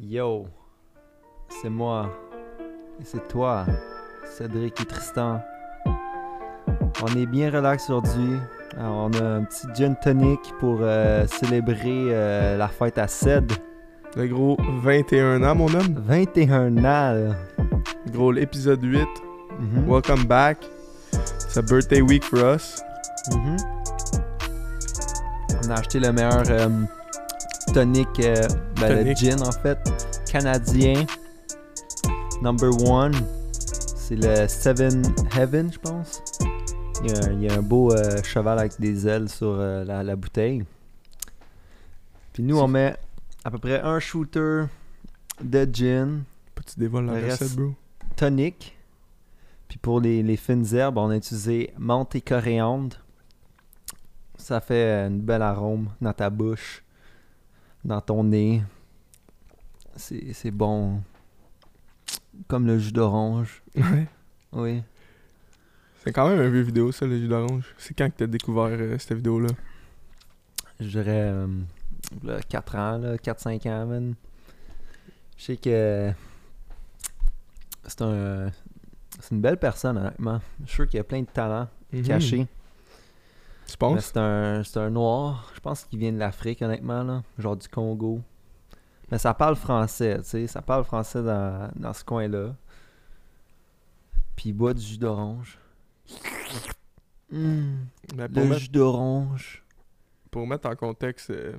Yo, c'est moi. Et c'est toi, Cédric et Tristan. On est bien relax aujourd'hui. Alors, On a un petit gin tonic pour euh, célébrer euh, la fête à Ced. Le gros 21 ans, mon homme. 21 ans. là. Gros, l'épisode 8. Mhm. Welcome back. It's a birthday week for us. Mhm. On a acheté le meilleur euh, tonic, euh, ben, le gin en fait, canadien. Number one. C'est le Seven Heaven, je pense. Il y a un, il y a un beau euh, cheval avec des ailes sur euh, la, la bouteille. Puis nous, on met à peu près un shooter de gin, Petit dévoile la recette, bro? tonic. Puis pour les, les fines herbes, on a utilisé menthe et coriandre. Ça fait une belle arôme dans ta bouche, dans ton nez. C'est bon. Comme le jus d'orange. Ouais. Oui. C'est quand même un vieux vidéo, ça, le jus d'orange. C'est quand que t'as découvert euh, cette vidéo-là? Je dirais euh, là, 4 ans, là, 4-5 ans, man. Je sais que c'est un. C'est une belle personne, honnêtement. Je suis sûr qu'il y a plein de talents Mhm. cachés. Tu penses? c'est un, noir. Je pense qu'il vient de l'Afrique, honnêtement, là. Genre du Congo. Mais ça parle français, tu sais. Ça parle français dans, dans ce coin-là. Puis il boit du jus d'orange. Mm, Ben, pour, le mettre, jus d'orange. pour mettre en contexte, euh,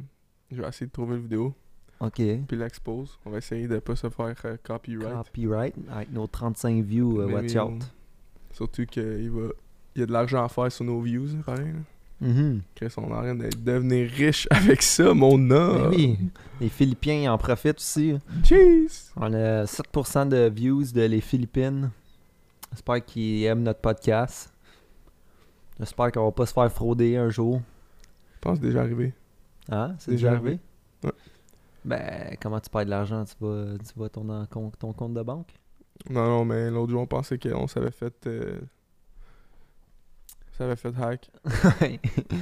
je vais essayer de trouver le vidéo, Ok. puis l'expose. On va essayer de pas se faire euh, copyright. Copyright avec nos 35 views, euh, watch out. Surtout qu'il va... Il y a de l'argent à faire sur nos views, hein, pareil. là. Mhm. Chris, on en train de devenir riche avec ça, mon Ben homme. oui, les Philippiens en profitent aussi. Jeez! On a 7% de views de les Philippines. J'espère qu'ils aiment notre podcast. J'espère qu'on va pas se faire frauder un jour. Je pense que c'est déjà arrivé. Hein? C'est Déjà déjà arrivé? Ouais. Ben, comment tu perds de l'argent? Tu vas, tu vas ton, ton compte de banque? Non, non, mais l'autre jour, on pensait qu'on s'avait fait... euh, Ça avait fait hack.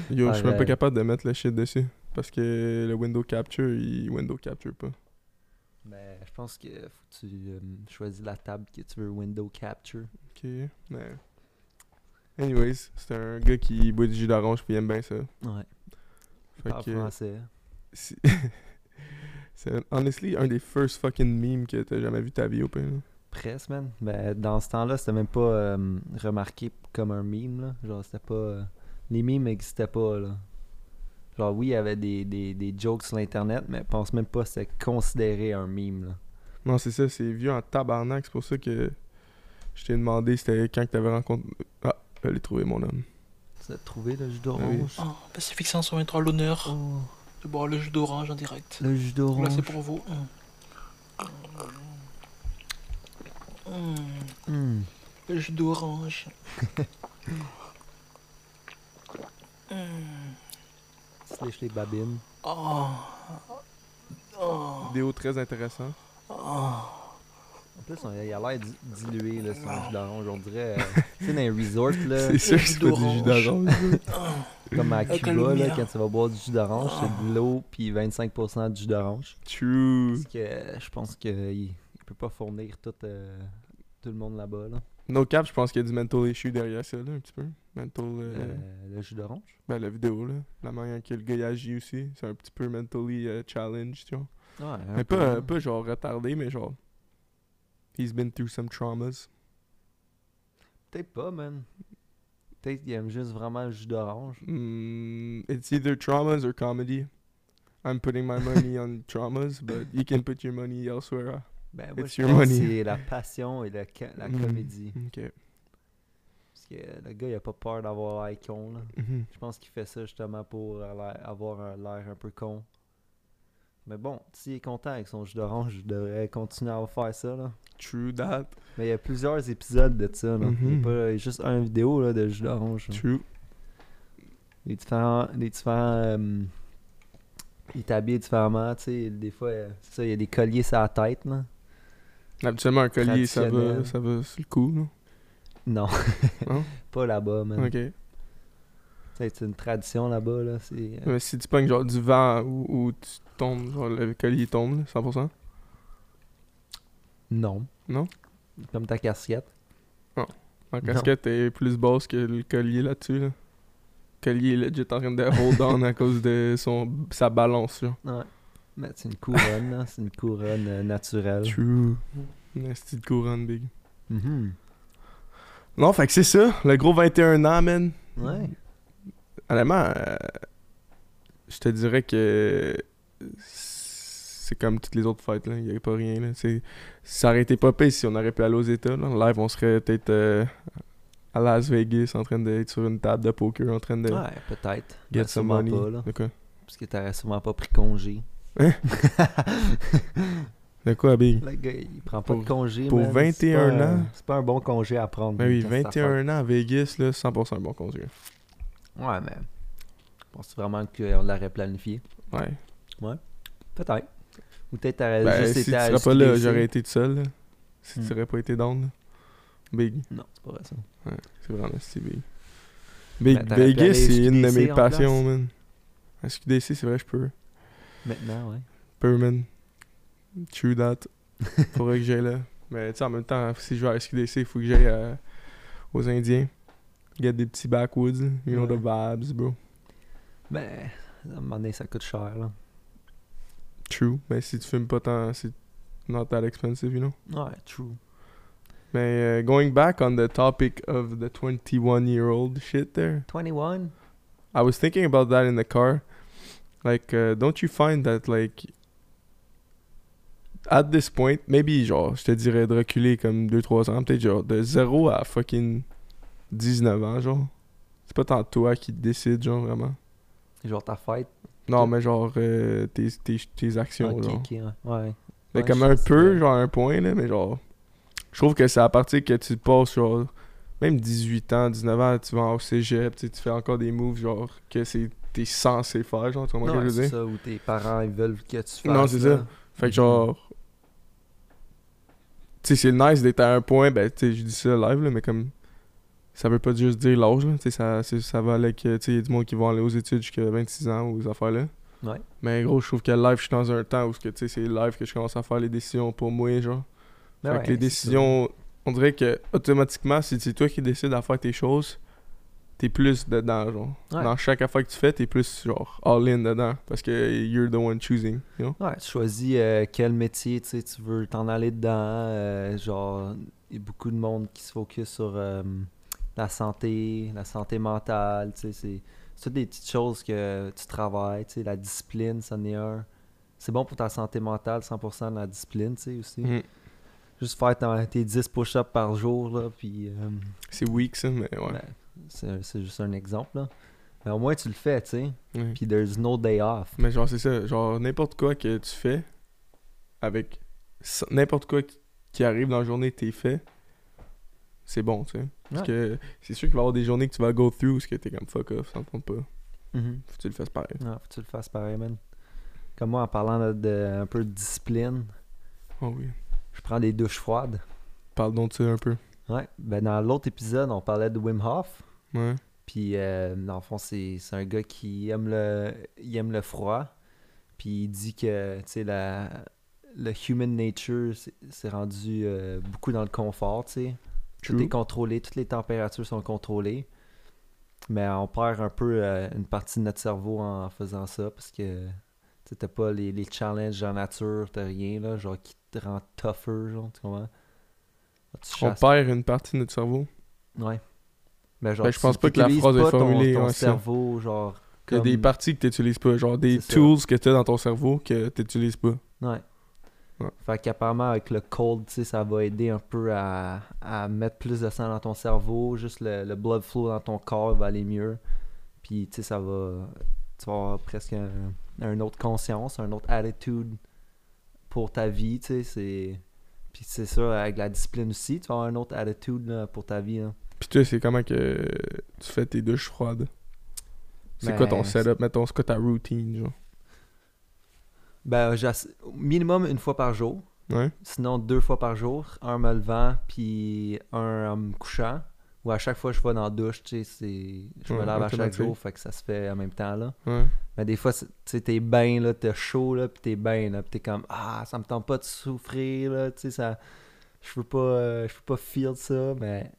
Yo, je suis même pas capable de mettre le shit dessus. Parce que le window capture, il window capture pas. ben, je pense que faut que tu euh, choisis la table que tu veux window capture. Ok, mais... Anyways, c'est un gars qui boit du jus d'orange puis il aime bien ça. Ouais. Fait Parle que... français. c'est honestly un des first fucking memes que t'as jamais vu ta vie au pays. Presse, man. Ben, dans ce temps-là, c'était même pas euh, remarqué comme un meme, là. Genre, c'était pas... euh, Les memes n'existaient pas, là. Genre, oui, il y avait des, des, des jokes sur l'Internet, mais je pense même pas que c'était considéré un meme, là. Non, c'est ça, c'est vieux en tabarnak. C'est pour ça que je t'ai demandé c'était quand que t'avais rencontré. Ah, je l'ai trouvé, mon homme. Tu as trouvé le jus Oui. d'orange? Oh, Pacifique 523 l'honneur Oh, de boire le jus d'orange en direct. le jus Là, d'orange. c'est pour vous. Mm. Mm. Hmm. Le jus d'orange. Mm. Lèches les babines. Oh. Oh. Vidéo très intéressant. Oh. En plus, on- il a l'air di- dilué, là, son jus d'orange. On dirait... euh, tu sais, dans les resorts, là, C'est sûr que c'est pas du jus d'orange. comme à Cuba, là, quand tu vas boire du jus d'orange, c'est de l'eau puis 25% de jus d'orange. True. Parce que je pense qu'il il peut pas fournir tout, euh, tout le monde là-bas. Là. No cap, je pense qu'il y a du mental issue derrière ça, là, un petit peu. Mental. euh, le jus d'orange. Ben, la vidéo, là. La manière que le gars agit aussi. C'est un petit peu mentally euh, challenged, tu vois. Ouais, Mais peu, pas, pas genre retardé, mais genre. He's been through some traumas. Peut-être pas, man. Peut-être qu'il aime juste vraiment le jus d'orange. Mm, it's either traumas or comedy. I'm putting my money on traumas, but you can put your money elsewhere. Ben, moi, It's je your pense que money. c'est la passion et la, ca- la Mm, comédie. Ok. Parce que le gars, il a pas peur d'avoir l'air con. Là. Mhm. Je pense qu'il fait ça justement pour euh, l'air- avoir un- l'air un peu con. Mais bon, s'il est content avec son jus d'orange, je devrais continuer à faire ça. Là. True that. Mais il y a plusieurs épisodes de ça. Là. Il y a pas il y a juste une vidéo là, de jus d'orange. là. True. Les différents. Les différents euh, il est habillé différemment. Tu sais, des fois, euh, c'est ça, il y a des colliers sur la tête. Là. Habituellement, un collier, ça va, ça va sur le coup, là. Non, Non? pas là-bas, man. Ok. C'est une tradition là-bas. Là. Euh, Mais si tu pognes genre du vent ou, tu tombes, genre le collier tombe, là, 100%. Non. Non? Comme ta casquette. Ma casquette est plus basse que le collier là-dessus. Là. Le collier est legit en train de hold on à cause de son, sa balance. Là. Ouais. Mais c'est une couronne, là. C'est une couronne euh, naturelle. True. Une petite couronne, big. Mhm. Non, fait que c'est ça. Le gros 21 ans, man. Ouais. Honnêtement, euh, je te dirais que c'est comme toutes les autres fêtes, là. Il n'y avait pas rien, là. Ça aurait été pas pire si on aurait pu aller aux États, là. Live, on serait peut-être euh, à Las Vegas en train d'être sur une table de poker, en train de Ouais, peut-être. get Mais some money. pas, là. Parce que t'aurais sûrement pas pris congé. De quoi, Big? Le gars, il prend pas Pour- de congé, pour man. 21 C'est pas un- ans? C'est pas un bon congé à prendre. Ben oui, quand c'est ta 21 ans à Vegas, là, 100% un bon fête. Ouais, mais... Penses-tu vraiment qu'on l'aurait planifié? Ouais. Peut-être. Ou peut-être t'aurais Ben, juste si été tu à serais pas là, j'aurais été tout seul, là. Si Hmm. tu n'aurais pas été down, là. Big. Non, c'est pas vrai ça. C'est vraiment nasty, Big. Big, Ben, pu Vegas, c'est une de mes passions, place. man. SQDC, c'est vrai, je peux. Maintenant, ouais. Peux, man. True that. Faudrait que j'aille là. Mais tu sais, en même temps, si je vais à SQDC, il faut que j'aille euh, aux Indiens. Get des petits backwoods. You know the vibes, bro. Ben, à un moment donné, ça coûte cher, là. True. Mais si tu fumes pas tant, c'est not that expensive, you know. Ouais, true. Mais uh, going back on the topic of the 21 year old shit there, 21? I was thinking about that in the car. Like, uh, don't you find that, like, at this point, maybe, genre, je te dirais de reculer comme 2-3 ans, peut-être genre de 0 à fucking 19 ans, genre. C'est pas tant toi qui décide, genre, vraiment. Genre ta fête? Non, mais genre, euh, tes, tes, tes actions, Ok, genre. ok, ouais. ouais. Mais Ouais, comme un peu, genre un point, là, mais genre. Je trouve que c'est à partir que tu passes, genre. Même 18 ans, 19 ans, tu vas au cégep, tu fais encore des moves, genre, que c'est t'es censé faire, genre, tu comprends ce que je veux c'est dire? ça, où tes parents ils veulent que tu fasses. Non, c'est là. ça. Fait que Mhm. genre. Tu sais, c'est nice d'être à un point, ben, tu sais, je dis ça live, là, mais comme. Ça veut pas juste dire l'âge, là. Tu sais, ça, ça va avec. Tu sais, il y a du monde qui vont aller aux études jusqu'à 26 ans ou ces affaires-là. Ouais. Mais gros, je trouve que live, je suis dans un temps où, c'est live que je commence à faire les décisions pour moi, genre. Ben fait ouais, que les décisions, on dirait que automatiquement, si c'est toi qui décides à faire tes choses, t'es plus dedans, genre. Ouais. Dans chaque affaire que tu fais, t'es plus, genre, all-in dedans. Parce que you're the one choosing, you know? Ouais, tu choisis euh, quel métier tu sais, tu veux t'en aller dedans. euh, genre, il y a beaucoup de monde qui se focus sur euh, la santé, la santé mentale. tu sais, C'est c'est toutes des petites choses que tu travailles. tu sais, La discipline, ça en est un. C'est bon pour ta santé mentale, 100% de la discipline, tu sais, aussi. Mhm. Juste faire ton- tes 10 push-ups par jour, là, puis... euh, C'est weak, ça, mais ouais. ben, c'est juste un exemple, là. Mais au moins, tu le fais, tu sais. Puis there's no day off. Mais genre, c'est ça. Genre, n'importe quoi que tu fais, avec n'importe quoi qui- arrive dans la journée, t'es fait, c'est bon, tu sais. Parce Ouais. que c'est sûr qu'il va y avoir des journées que tu vas go through où ce que t'es comme fuck off, ça me tente pas. Mhm. Faut que tu le fasses pareil. Faut que tu le fasses pareil, man. Comme moi, en parlant de, de- un peu de discipline, Oh oui. je prends des douches froides. Parle donc de ça un peu. Ouais. Ben, dans l'autre épisode, on parlait de Wim Hof. Ouais. Puis, euh, dans le fond, c'est un gars qui aime le, il aime le froid. Puis, il dit que, tu sais, la, le human nature, c'est rendu euh, beaucoup dans le confort, tu sais. Tout est contrôlé, toutes les températures sont contrôlées. Mais on perd un peu euh, une partie de notre cerveau en faisant ça parce que t'as pas les, les challenges en nature, t'as rien, là, genre qui te rend tougher, genre, tu comprends? Tu On perd une partie de notre cerveau. Ouais. Ben, genre, Ben, je pense tu- pas que la phrase est ton- formulée, Ton, ouais, cerveau, genre. Il y a des parties que tu n'utilises pas, genre des ça. tools que tu as dans ton cerveau que tu n'utilises pas. Ouais. Ouais. Fait qu'apparemment, avec le cold, tu sais, ça va aider un peu à, à mettre plus de sang dans ton cerveau. Juste le, le blood flow dans ton corps va aller mieux. Puis, tu sais, ça va. Tu vas avoir presque un, un autre conscience, un autre attitude pour ta vie, tu sais. Puis, c'est ça, avec la discipline aussi, tu vas avoir un autre attitude là, pour ta vie. hein. Puis toi, c'est comment que tu fais tes douches froides? C'est Ben, quoi ton setup? Mettons, c'est quoi ta routine, genre? Ben, minimum une fois par jour. Ouais? Sinon, deux fois par jour. Un me levant, puis un en me couchant. Ou à chaque fois que je vais dans la douche, tu sais, c'est... Je me Ouais, lave à chaque jour, fait que ça se fait en même temps, là. Ouais. Mais des fois, tu sais, t'es bien, là, t'es chaud, là, pis t'es bien, là, pis t'es comme, ah, ça me tente pas de souffrir, là, tu sais, ça... Je veux pas, euh, je veux pas feel ça, mais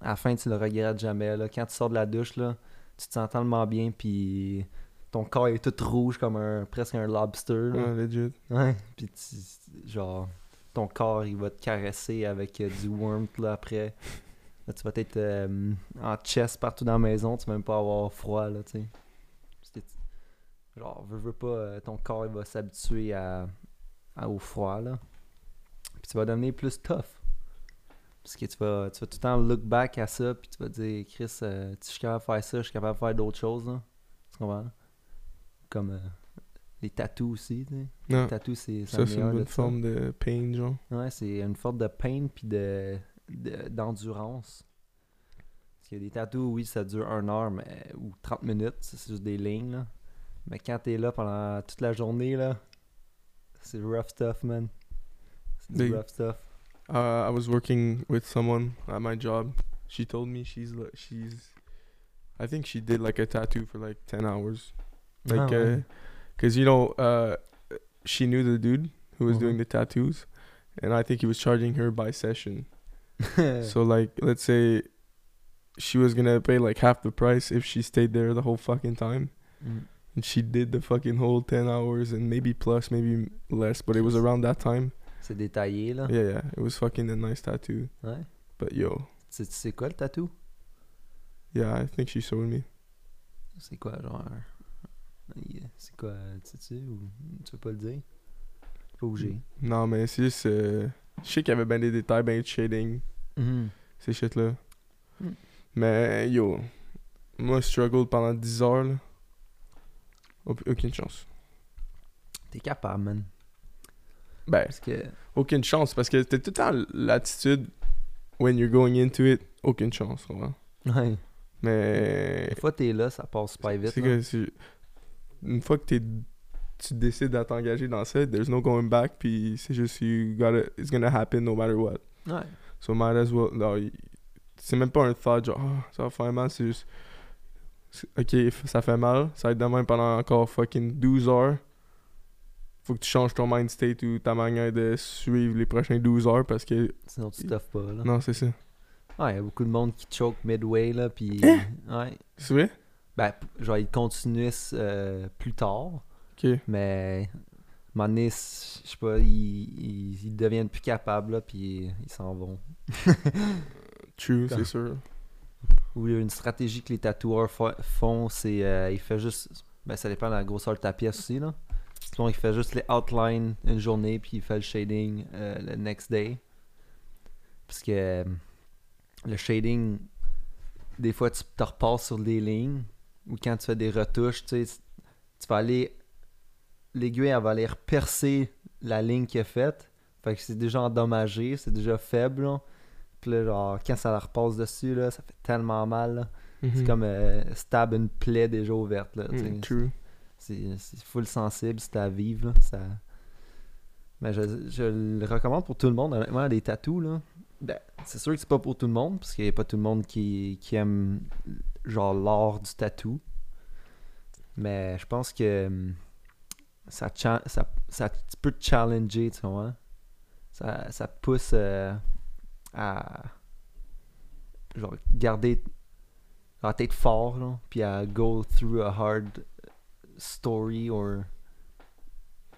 à la fin, tu le regrettes jamais, là. Quand tu sors de la douche, là, tu te sens tellement bien, puis ton corps est tout rouge comme un, presque un lobster, là. Ouais, legit. Ouais, pis tu, genre, ton corps, il va te caresser avec euh, du warmth, là, après. Là, tu vas être euh, en chest partout dans la maison, tu vas même pas avoir froid, là, tu sais. Genre, veux, veux pas, euh, ton corps, il va s'habituer à, à- au froid, là. Puis tu vas devenir plus tough. Parce que tu vas, tu vas tout le temps look back à ça, puis tu vas dire, Chris, euh, si je suis capable de faire ça, je suis capable de faire d'autres choses, là. Tu comprends? Comme euh, les tattoos aussi, tu sais. Non. Les tattoos, c'est Ça, c'est une ça. forme de pain, genre. Ouais, c'est une forme de pain puis de, de- d'endurance. Parce qu'il y a des tatous, oui, ça dure 1 heure mais, ou 30 minutes, c'est juste des lignes. Là. Mais quand t'es là pendant toute la journée, là, c'est rough stuff, man. C'est du rough stuff. Uh, I was working with someone at my job. She told me she's li- she's, I think she did like a tattoo for like ten hours, like, Ah, uh. 'cause you know, uh, she knew the dude who was doing Mhm. the tattoos, and I think he was charging her by session. so like, let's say, she was gonna pay like half the price if she stayed there the whole fucking time, Mm. and she did the fucking whole ten hours and maybe plus, maybe less, but it was around that time. C'est détaillé, là. Yeah, yeah, it was fucking a nice tattoo. Ouais. But yo, Tu sais- tu sais quoi le tatou? Yeah, I think she showed me. C'est quoi, genre. C'est quoi, tu sais-tu ou tu veux pas le dire? Pas obligé. Non, mais c'est juste. euh, je sais qu'il y avait bien des détails, bien de shading, Mhm. ces shit-là. Mm. Mais yo, moi, struggle pendant 10 heures, là. Auc- Aucune chance. T'es capable, man. Ben, Parce que. aucune chance, parce que t'as tout le temps l'attitude, when you're going into it, aucune chance, comprends? Ouais. Mais. Des fois, t'es là, ça passe super vite. C'est que une fois que t'es tu décides à t'engager dans ça, there's no going back, puis c'est juste you gotta it's gonna happen no matter what. Ouais. So might as well c'est même pas un thought genre Ah, ça va faire mal, c'est juste OK, ça fait mal, ça va être de même pendant encore fucking 12 heures. Faut que tu changes ton mind state ou ta manière de suivre les prochains 12 heures parce que Sinon, tu stuffes pas, là. non, c'est ça. Ouais, il y a beaucoup de monde qui choke midway, là, puis... Hein? Ouais. C'est vrai? Ben, genre, ils continuent euh, plus tard, OK. mais... À un moment donné, c- je sais pas, ils, ils, ils deviennent plus capables, là, puis ils s'en vont. True, c'est sûr. Ou une stratégie que les tatoueurs font, c'est... euh, ils font juste... Ben, ça dépend de la grosseur de ta pièce aussi, là. Sinon, il fait juste les outlines une journée, puis il fait le shading euh, le next day. Parce que euh, le shading, des fois, tu te repasses sur des lignes, ou quand tu fais des retouches, tu sais, tu vas aller. L'aiguille, elle va aller percer la ligne qu'il a faite. Fait que c'est déjà endommagé, c'est déjà faible. là. Puis là, genre, quand ça la repasse dessus, là, ça fait tellement mal. C'est Mhm. comme euh, stab une plaie déjà ouverte. Là. Mm, true. C'est full sensible, c'est à vivre. Ça... Mais je, je le recommande pour tout le monde, honnêtement, les tatous. Là. Ben, c'est sûr que c'est pas pour tout le monde, parce qu'il n'y a pas tout le monde qui, qui aime genre l'art du tatou. Mais je pense que hum, ça, ça, ça tu peux te challenger, tu vois. Ça, ça pousse euh, à genre garder la tête fort, puis à go through a hard story or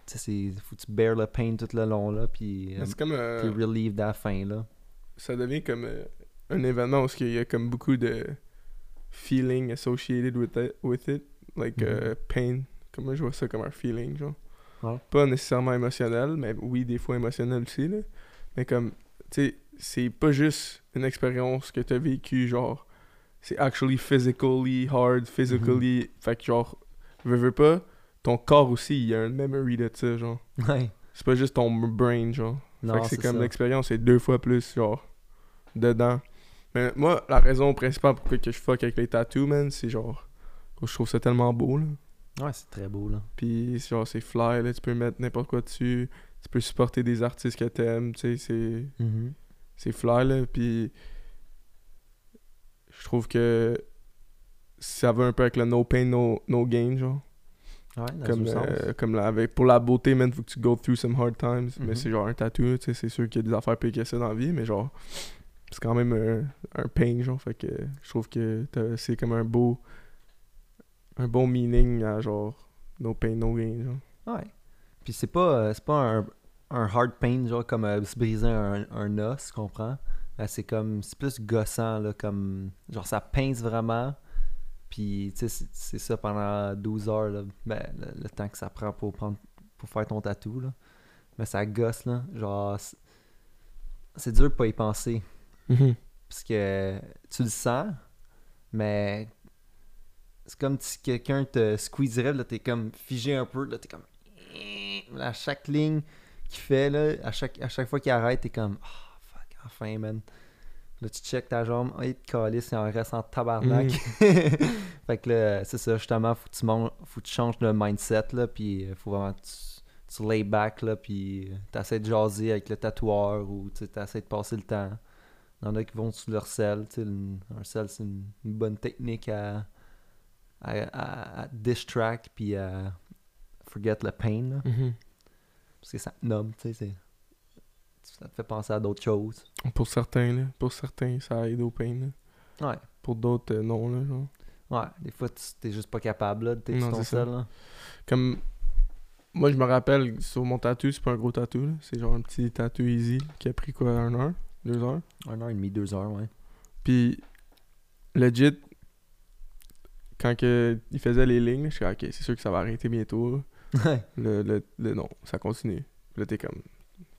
tu sais c'est faut que tu bear le pain tout le long là puis euh, comme euh, t'es relieved à la fin là ça devient comme euh, un événement où il y a comme beaucoup de feeling associated with it, with it like Mhm. euh, pain. Comme je vois ça comme un feeling, genre. Pas nécessairement émotionnel, mais oui, des fois émotionnel aussi, là. Mais comme, tu sais, c'est pas juste une expérience que t'as vécue, genre, c'est actually physically hard, physically. Fait que, genre, veux, veux pas, ton corps aussi, il y a un memory de ça, genre. ouais C'est pas juste ton brain, genre. non fait que c'est comme l'expérience c'est deux fois plus, genre, dedans. Mais moi, la raison principale pourquoi que je fuck avec les tattoos, man, c'est genre, que je trouve ça tellement beau, là. ouais c'est très beau là Puis, genre, c'est fly, là, tu peux mettre n'importe quoi dessus. Tu peux supporter des artistes que t'aimes, tu sais, c'est... Mhm. C'est fly, là. Puis, Je trouve que ça va un peu avec le no pain, no, no gain, genre. Ouais, dans Comme, sens. euh, comme la- avec, pour la beauté, man, faut que tu go through some hard times. Mhm. Mais c'est genre un tattoo, tu sais, c'est sûr qu'il y a des affaires pires que ça dans la vie, mais genre, c'est quand même un, un pain, genre. Fait que je trouve que c'est comme un beau, un bon meaning à genre, no pain, no gain, genre. Ouais. Puis c'est pas, euh, c'est pas un, un hard pain, genre comme euh, se briser un, un os, tu comprends? C'est comme, c'est plus gossant, là, comme, genre ça pince vraiment. Puis, tu sais, c'est- ça pendant 12 heures, là, ben, le, le temps que ça prend pour, prendre, pour faire ton tatou, là. Mais ça gosse, là. Genre, c'est- dur de pas y penser. Parce que tu le sens, mais c'est comme si quelqu'un te squeezerait, là, t'es comme figé un peu, là, t'es comme. À chaque ligne qu'il fait, là, à chaque, à chaque fois qu'il arrête, t'es comme. Oh, fuck, enfin, man. Là, tu check ta jambe, il te calisse, il en reste en tabarnak. fait que là, c'est ça, justement, faut que tu, mon- faut que tu changes de mindset, là, puis euh, faut vraiment que tu, tu lay back, là, puis euh, t'essaies de jaser avec le tatoueur ou tu essaies de passer le temps. Il y en a qui vont sur leur sel. un sel, c'est une, une bonne technique à, à, à, à distract puis à forget le pain. là. Mhm. parce que ça te nomme, tu sais. c'est- Ça te fait penser à d'autres choses. Pour certains, là. Pour certains, ça aide au pain, là. Ouais. Pour d'autres, euh, non, là, genre. Ouais, des fois, tu t'es juste pas capable là, de t'es sur ton sel. Là. Comme. Moi, je me rappelle, sur mon tatou, c'est pas un gros tatou, là. C'est genre un petit tatou easy, qui a pris quoi, un heure, deux heures? Un heure et demie, deux heures, ouais. Puis, legit, quand que il faisait les lignes, je suis ok, c'est sûr que ça va arrêter bientôt. Ouais. Le, le, le- non, ça continue. Puis là, t'es comme,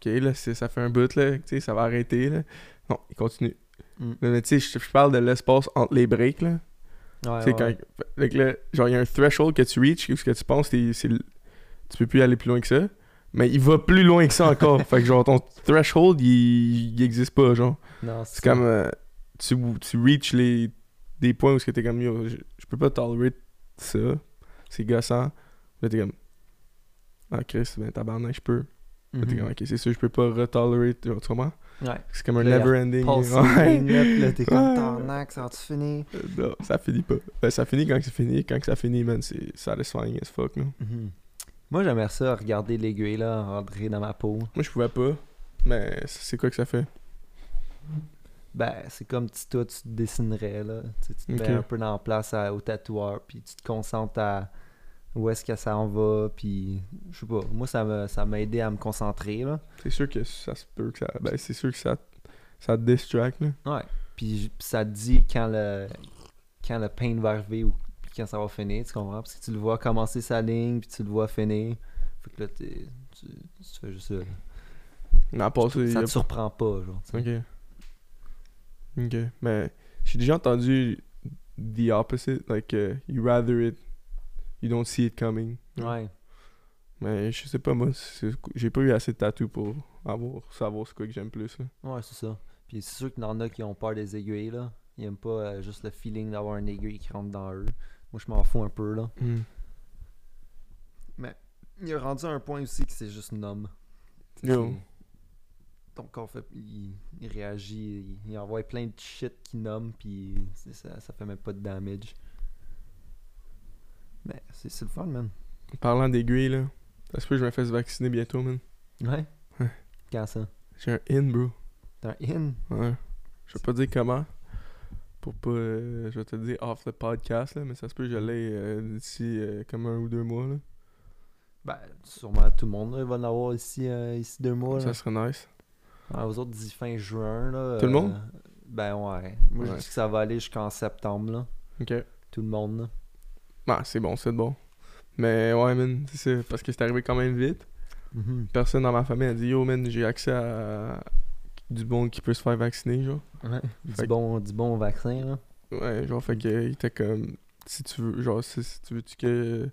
ok, là, ça fait un bout, là, tu sais, ça va arrêter, là. Non, il continue. Mm. Mais tu sais, je parle de l'espace entre les breaks, là. Ouais, Tu quand. fait que là, genre, il y a un threshold que tu reach, ce que tu penses, tu peux plus aller plus loin que ça. Mais il va plus loin que ça encore. fait que, genre, ton threshold, il, il existe pas, genre. Non, C'est comme. euh, tu, tu reach les, des points où ce que t'es comme. Yo, je, je peux pas tolérer ça. C'est gossant. Là, t'es comme. Ah, Chris, ben tabarnak, je peux. Comme, ok, c'est sûr, je peux pas retolérer. Tu comprends? Ouais. C'est comme un never ending. Ouais. t'es comme tarnac, ça va-tu finir? Euh, Non, ça finit pas. Ben, ça finit quand c'est fini. Quand ça finit, man, c'est satisfying as fuck, là. Mhm. Moi, j'aimerais ça, regarder l'aiguille, là, rentrer dans ma peau. Moi, je pouvais pas. Mais c'est quoi que ça fait? Ben, c'est comme si toi, tu te dessinerais, là. Tu, sais, tu te mets un peu dans la place à- au tatoueur, puis tu te concentres à où est-ce que ça en va, puis je sais pas. Moi, ça m'a ça m'a aidé à me concentrer, là. C'est sûr que ça se peut que ça. Ben, c'est sûr que ça, ça te distract, là. Ouais. Puis, ça te dit quand le, quand le pain va arriver ou quand ça va finir, tu comprends? Parce que tu le vois commencer sa ligne, puis tu le vois finir. Fait que là, t'es- tu, tu fais juste ça. là. Mais à part ça, te surprend pas, genre. Ok. Ok. Mais j'ai déjà entendu the opposite. Like, uh, you rather it. You don't see it coming. Ouais. Mais je sais pas, moi. J'ai pas eu assez de tatou pour avoir, savoir ce quoi que j'aime plus. là. Ouais, c'est ça. Puis c'est sûr qu'il y en a qui ont peur des aiguilles, là. Ils aiment pas euh, juste le feeling d'avoir une aiguille qui rentre dans eux. Moi, je m'en fous un peu, là. Mais il est rendu à un point aussi que c'est juste numb. Yo. Ton corps fait, il, il réagit, il, il envoie plein de shit qui nomme, puis ça, ça fait même pas de damage. Mais c'est le fun, man. Parlant d'aiguilles, là. Ça se peut que je me fasse vacciner bientôt, man. Ouais? Ouais. Quand ça? J'ai un in, bro. T'as un in? Ouais. Je vais pas dire comment. Pour pas. euh, je vais te le dire off the podcast, là. Mais ça se peut que je l'ai euh, d'ici euh, comme un ou deux mois, là. Ben, sûrement tout le monde là, va en avoir ici, ici deux mois. Là. Ça serait nice. Ouais, aux autres, d'ici fin juin. Là, Tout le monde? Ben ouais. Moi, je dis que ça va aller jusqu'en septembre. Là. Ok. Tout le monde. Là. Ah, c'est bon, c'est bon. Mais ouais, man, c'est. Parce que c'est arrivé quand même vite. Mhm. Personne dans ma famille a dit Yo, man, j'ai accès à du bon qui peut se faire vacciner, genre. Ouais. Du, que- bon, du bon vaccin. Là. Ouais, genre, fait que, il était comme Si tu veux, genre, si, si tu veux que.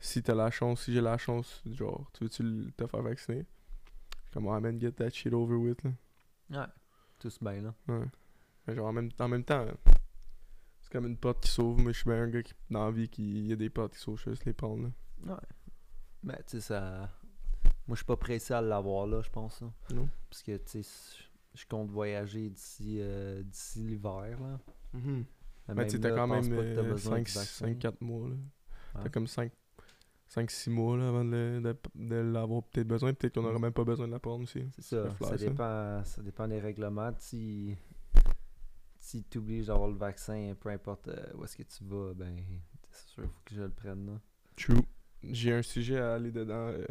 Si t'as la chance, si j'ai la chance, genre, tu veux-tu te faire vacciner? Comme, ah, man, get that shit over with, là. Ouais. Tous bien. Là. Ouais. Mais genre, en même, en même temps, c'est comme une porte qui s'ouvre. Moi, je suis bien un gars qui, dans la vie qui. Il y a des portes qui s'ouvrent, je juste les prendre, là. Mais tu sais, ça. Moi, je suis pas pressé à l'avoir là, je pense. Là. Non. Parce que, tu sais, je compte voyager d'ici euh, d'ici l'hiver. là. Mais Ben, tu sais, même t'as quand même vaccin. 5-4 mois. là. Ouais. T'as comme 5-6 mois là, avant de, le- de, de l'avoir peut-être besoin. Peut-être qu'on n'aurait même pas besoin de la prendre aussi. C'est ça. Le fly, Ça ça. dépend, ça dépend des règlements. Si, si tu obliges d'avoir le vaccin, peu importe euh, où est-ce que tu vas, ben, c'est sûr, faut que je le prenne. Là. True. J'ai un sujet à aller dedans euh,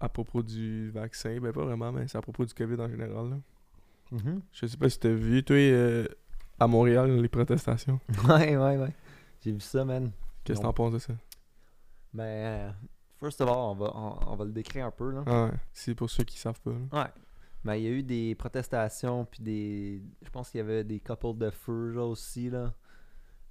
à propos du vaccin. Ben, pas vraiment, mais c'est à propos du COVID en général. là. Je sais pas si t'as vu, toi, euh, à Montréal, les protestations. ouais, ouais, ouais. J'ai vu ça, man. Qu'est-ce que t'en penses de ça? Mais, euh, first of all, on va, on, on va le décrire un peu. Là. Ah ouais, c'est pour ceux qui savent pas. là. Ouais. Mais il y a eu des protestations, puis des. Je pense qu'il y avait des couples de feu, là aussi, là.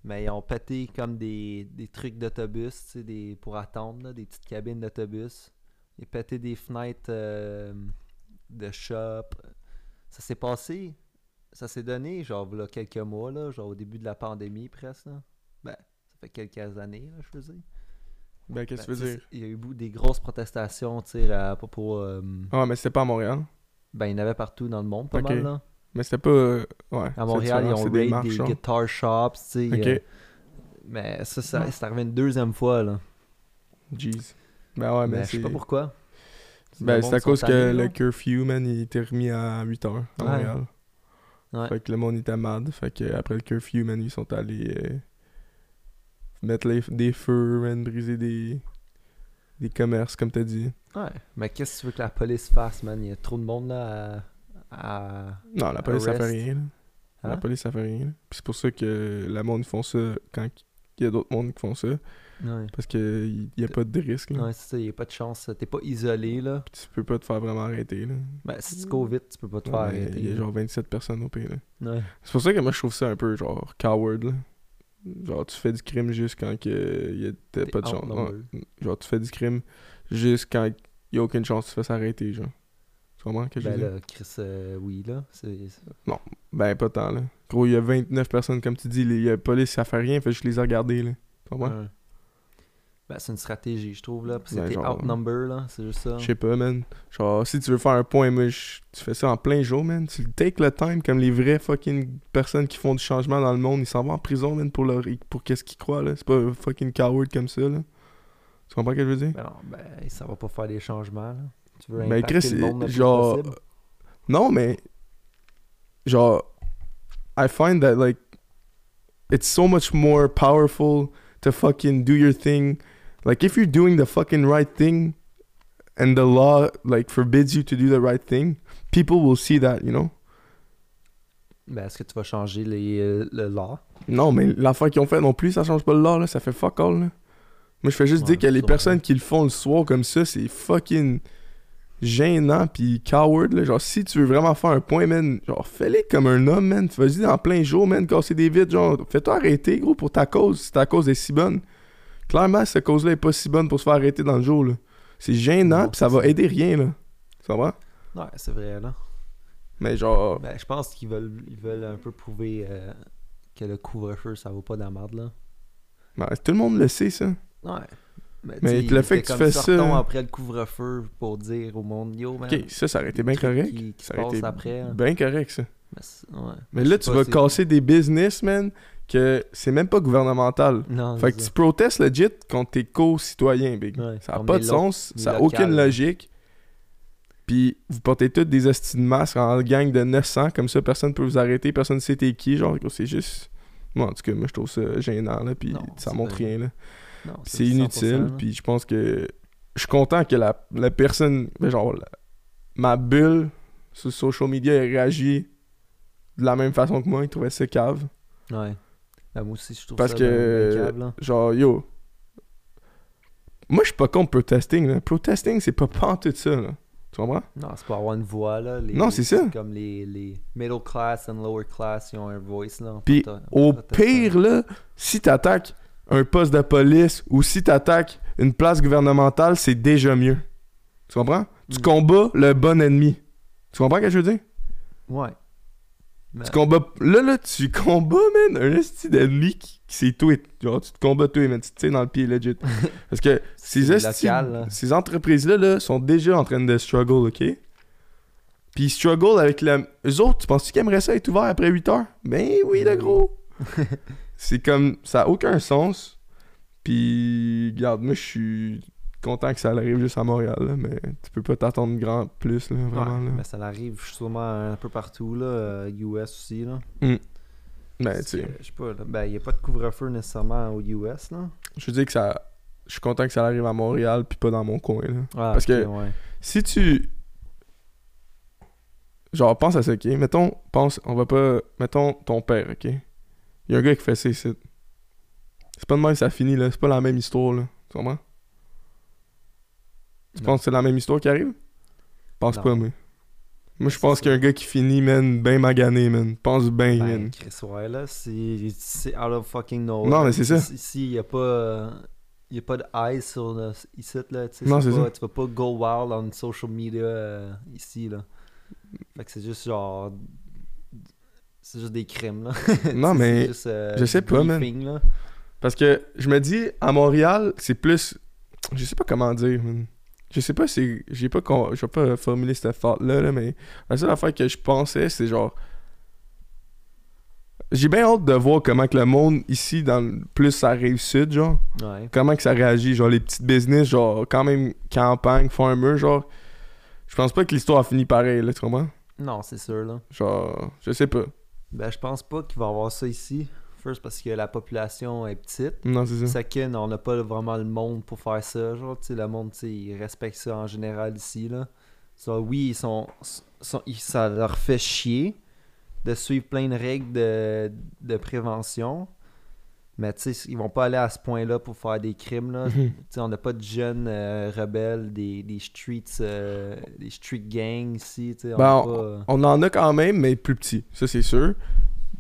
Mais ils ont pété comme des, des trucs d'autobus, tu sais, des, pour attendre, là, des petites cabines d'autobus. Ils ont pété des fenêtres euh, de shop. Ça s'est passé, ça s'est donné, genre, là, quelques mois, là, genre au début de la pandémie, presque, là. Ben, ça fait quelques années, là, je veux dire. Ben, qu'est-ce que Ben, tu veux tu sais, dire? Il y a eu des grosses protestations, tu sais, à propos. euh, Ah, mais c'était pas à Montréal. Ben, il y en avait partout dans le monde, pas mal, là. Mais c'était pas. euh, ouais. À c'est Montréal, ils différent, ont c'est raid des, marches, genre. guitar shops, tu sais. Euh, mais ça, ça c'est arrivé une deuxième fois, là. Jeez. Ben ouais, mais, mais je sais c'est. pas pourquoi. Ben, c'est à cause que le curfew, man, il était remis à 8h à Ouais. Montréal. Ouais. Fait que le monde était mad. Fait que après le curfew, man, ils sont allés euh, mettre les- des feux, man, briser des, des commerces, comme t'as dit. Ouais. Mais qu'est-ce que tu veux que la police fasse, man? Il y a trop de monde, là, à... à- Non, la police, ça fait rien. La Hein? police, ça fait rien. Puis c'est pour ça que le monde, ils font ça quand il y a d'autres mondes qui font ça. Ouais. Parce qu'il n'y a pas de risque. Là. Ouais, c'est ça, il n'y a pas de chance. T'es pas isolé, là. Puis tu peux pas te faire vraiment arrêter. Là. Ben, si tu cours vite, tu peux pas te faire Ouais, arrêter. Il y a genre 27 personnes au pays. Là. Ouais. C'est pour ça que moi, je trouve ça un peu genre coward. Là. Genre, tu fais du crime juste quand il y a t'as pas de chance. Ouais. Genre, tu fais du crime juste quand il y a aucune chance que tu fasses arrêter. Genre. Tu comprends que je Ben dire? là, Chris, euh, oui, là. C'est... c'est- Ben, pas tant, là. Gros, il y a 29 personnes, comme tu dis. les- La police, ça fait rien. Fait que je les ai regardés, là. Tu comprends? Ouais. Ben, c'est une stratégie, je trouve, là. Parce que Ben, t'es outnumber, là. C'est juste ça. Je sais pas, man. Genre, si tu veux faire un point, moi, tu fais ça en plein jour, man. Tu take le time comme les vraies fucking personnes qui font du changement dans le monde. Ils s'en vont en prison, man, pour, leur, pour qu'est-ce qu'ils croient, là. C'est pas un fucking coward comme ça, là. Tu comprends ce que je veux dire? Ben non, ben, ça va pas faire des changements, là. Tu veux Ben, Chris, le monde le genre-. Non, mais. Genre. I find that, like. It's so much more powerful to fucking do your thing. Like, if you're doing the fucking right thing and the law, like, forbids you to do the right thing, people will see that, you know? Ben, est-ce que tu vas changer les, euh, le law? Non, mais l'affaire qu'ils ont fait non plus, ça change pas le law, là. Ça fait fuck all, là. Moi, je fais juste Ouais, dire que les personnes qui le font le soir comme ça, c'est fucking gênant pis coward, là. Genre, si tu veux vraiment faire un point, man, genre, fais-le comme un homme, man. Vas-y en plein jour, man, casser des vitres, genre, fais-toi arrêter, gros, pour ta cause, si ta cause est si bonne. Clairement, cette cause-là est pas si bonne pour se faire arrêter dans le jour. C'est gênant pis ça va aider rien, là. Ça va? Ouais, c'est vrai, là. Mais genre, Ben, je pense qu'ils veulent, ils veulent un peu prouver euh, que le couvre-feu, ça vaut pas de la merde, là. ben, tout le monde le sait, ça. Ouais. Mais le fait que tu fais ça- après le couvre-feu pour dire au monde, yo, man. Ok, ça, ça aurait été bien correct. Qui, qui Ça aurait été après. hein. bien correct, ça. Mais, ouais. Mais là, tu vas casser des business, man, que c'est même pas gouvernemental. Non, Fait que ça. tu protestes legit contre tes co-citoyens, big. Ouais, ça a comme pas de sens, ça a locales. aucune logique. Puis vous portez tous des hosties de masques en gang de 900, comme ça personne peut vous arrêter, personne ne sait t'es qui, genre c'est juste... Moi en tout cas, moi je trouve ça gênant, là, puis Non, ça montre rien, là. C'est 100%, inutile, puis je pense que... Je suis content que la, la personne, ben, genre la- ma bulle sur social media ait réagi de la même façon que moi, il trouvait ça cave. Ouais. Ben, moi aussi, je trouve Parce ça que- là. Genre, yo. Moi, je suis pas contre protesting. Là. Protesting, c'est pas pas tout ça. Là. Tu comprends? Non, c'est pour avoir une voix, là. Les- Non, c'est ça. Comme les, les middle class and lower class, ils ont un voice, là. Puis, au pire, là, si t'attaques un poste de police ou si t'attaques une place gouvernementale, c'est déjà mieux. Tu comprends? Tu Mm. combats le bon ennemi. Tu comprends ce que je veux dire? Ouais. Tu combats. Là, là, tu combats, man, un esti d'ennemi qui, qui s'est tweet. Genre, tu te combats toi, man. Tu te tires dans le pied, legit. Parce que ces, ces entreprises-là là, sont déjà en train de struggle, ok? Puis ils struggle avec le. Eux autres, tu penses-tu qu'ils aimeraient ça être ouvert après 8 heures? Ben oui, le gros. c'est comme. Ça a aucun sens. Puis, regarde, moi, je suis content que ça arrive juste à Montréal, là, mais tu peux pas t'attendre grand plus, là, vraiment. Ouais, là. mais ça arrive sûrement un peu partout, là, euh, US aussi, là. Ben, Parce tu sais, Je sais pas, là, ben, y a pas de couvre-feu nécessairement aux US, là. je veux dire que ça. Je suis content que ça arrive à Montréal, puis pas dans mon coin, là. Ah, Parce que- ouais. Si tu. Genre, pense à ça, ok? Mettons, pense, on va pas. Mettons ton père, ok? Il y a un gars qui fait ça ici. C'est pas de même que ça finit, là. C'est pas la même histoire, là. Tu comprends? Tu Non. penses que c'est la même histoire qui arrive? Pense Non. pas, mais. Moi, je pense ça. qu'il y a un gars qui finit, man, ben magané, man. Pense bien, Ben, man. Chris, ouais, là, c'est out of fucking nowhere. Non, mais c'est ça. Ici, y a pas... euh, y a pas de eyes sur le, ici, là, tu sais. Non, c'est pas- ça. Tu vas pas go wild on social media euh, ici, là. Fait que c'est juste genre... C'est juste des crimes, là. Non, mais juste, euh, je sais pas, man. briefing, là. Parce que je me dis, à Montréal, c'est plus. Je sais pas comment dire, man. Je sais pas si. J'ai pas. con- Je vais pas formuler cette thought-là, là, mais la seule affaire que je pensais, c'est genre. J'ai bien hâte de voir comment que le monde ici, dans plus ça sud, genre. Ouais. Comment que ça réagit, genre les petites business, genre quand même campagne, farmer, genre. Je pense pas que l'histoire a fini pareil, là, tu comprends? Non, c'est sûr, là. Genre, je sais pas. Ben, je pense pas qu'il va y avoir ça ici. First, parce que la population est petite. Non, c'est ça. Second, on n'a pas vraiment le monde pour faire ça. Genre, tu sais, le monde, tu sais, ils respectent ça en général ici, là. So, oui, ils sont, sont- ils- ça leur fait chier de suivre plein de règles de, de prévention. Mais, tu sais, ils vont pas aller à ce point-là pour faire des crimes, là. Mhm. on n'a pas de jeunes euh, rebelles, des, des streets, euh, des street gangs ici. On Ben, a on- pas... On en a quand même, mais plus petit, ça c'est sûr.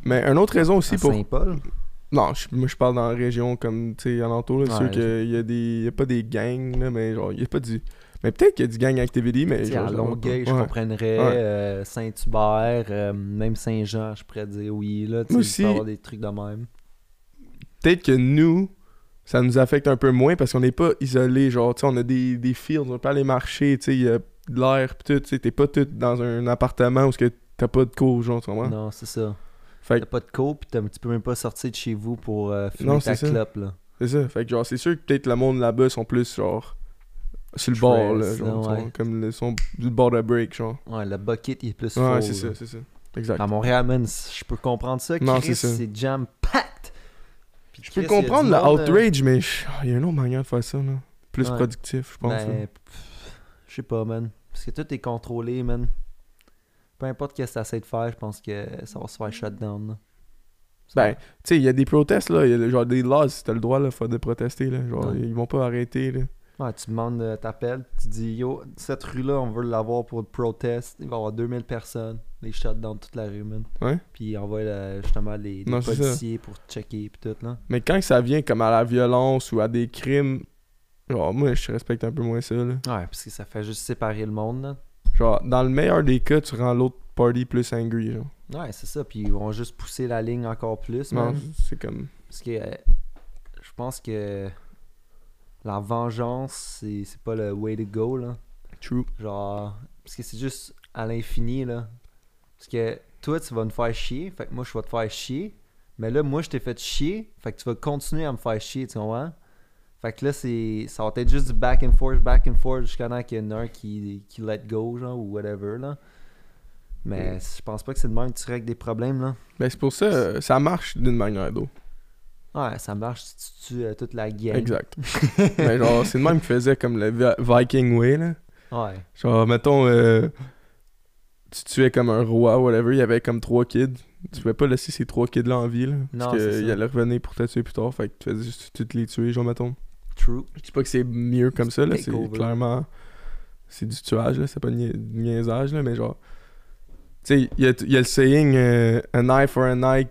Mais une autre raison aussi à pour. Saint-Paul? Non, je- moi je parle dans la région comme, tu sais, alentour, là. C'est Ouais, sûr qu'il y a des. y a pas des gangs, là, mais genre, il y a pas du. Mais peut-être qu'il y a du gang activity, mais. Genre, à Longueuil, je Ouais. comprendrais. Ouais. euh, Saint-Hubert, euh, même Saint-Jean, je pourrais dire oui. Là, tu aussi- avoir des trucs de même. Peut-être que nous, ça nous affecte un peu moins parce qu'on n'est pas isolés. Genre, tu sais, on a des, des fields, on peut aller marcher, tu sais, il y a de l'air, pis tout, tu sais, t'es pas tout dans un appartement où t'as pas de cours, genre, tu comprends? Non, c'est ça. Fait T'as pas de cours, pis t'as- tu peux même pas sortir de chez vous pour euh, fumer Non, ta clope. Là. c'est ça. Fait que, genre, c'est sûr que peut-être le monde là-bas sont plus, genre, sur le bord, là, genre, ouais. comme le, sont bord de break, genre. Ouais, le bucket il est plus Ouais, c'est ça, c'est ça. Exact. À Montréal, man, je peux comprendre ça. Non, c'est ça. c'est jam-packed. Puis Je peux comprendre le euh, outrage, mais ah, il y a une autre manière de faire ça, là. Plus productif, je pense. Ben, je sais pas, man. Parce que tout est contrôlé, man. Peu importe ce que tu essaies de faire, je pense que ça va se faire shut down. là. Ben, tu sais, il y a des protestes, là. Y a genre des laws, si t'as le droit, là, faut de protester, là. Genre, Ouais. ils vont pas arrêter, là. Ouais, tu demandes, euh, t'appelles, tu dis Yo, cette rue-là, on veut l'avoir pour le protest. Il va y avoir 2000 personnes. Les shut down toute la rue, man. Ouais. Puis on va justement les, les Non, ça. policiers pour checker puis tout, là. Mais quand ça vient comme à la violence ou à des crimes, genre, moi, je respecte un peu moins ça, là. Ouais, parce que ça fait juste séparer le monde, là. Genre, dans le meilleur des cas, tu rends l'autre party plus angry, genre. Ouais, c'est ça. Puis ils vont juste pousser la ligne encore plus. Non, c'est comme... Parce que euh, je pense que la vengeance, c'est c'est pas le way to go, là. True. Genre, parce que c'est juste à l'infini, là. Parce que toi, tu vas me faire chier, fait que moi, je vais te faire chier. Mais là, moi, je t'ai fait chier, fait que tu vas continuer à me faire chier, tu comprends? Fait que là, c'est ça va être juste du back and forth, back and forth, jusqu'à temps qu'il y en a un qui, qui let go, genre, ou whatever, là. Mais je pense pas que c'est de même que tu règles des problèmes, là. Ben, c'est pour ça, ça marche d'une manière d'autre. Ouais, ça marche si tu tues euh, toute la gang. Exact. Mais genre, c'est le même qui faisait comme le Vi- Viking Way, là. Ouais. Genre, mettons, euh, tu tuais comme un roi, whatever, il y avait comme trois kids. Tu pouvais pas laisser ces trois kids-là en vie, là. Non, Parce qu'ils allaient revenir pour te tuer plus tard, fait que tu faisais juste toutes les tuer, genre, mettons. True. Je dis pas que c'est mieux comme ça, là. C'est clairement. C'est du tuage, là. C'est pas du niaisage, là. Mais genre. Tu sais, il y a, il y a le saying euh, An eye for an eye.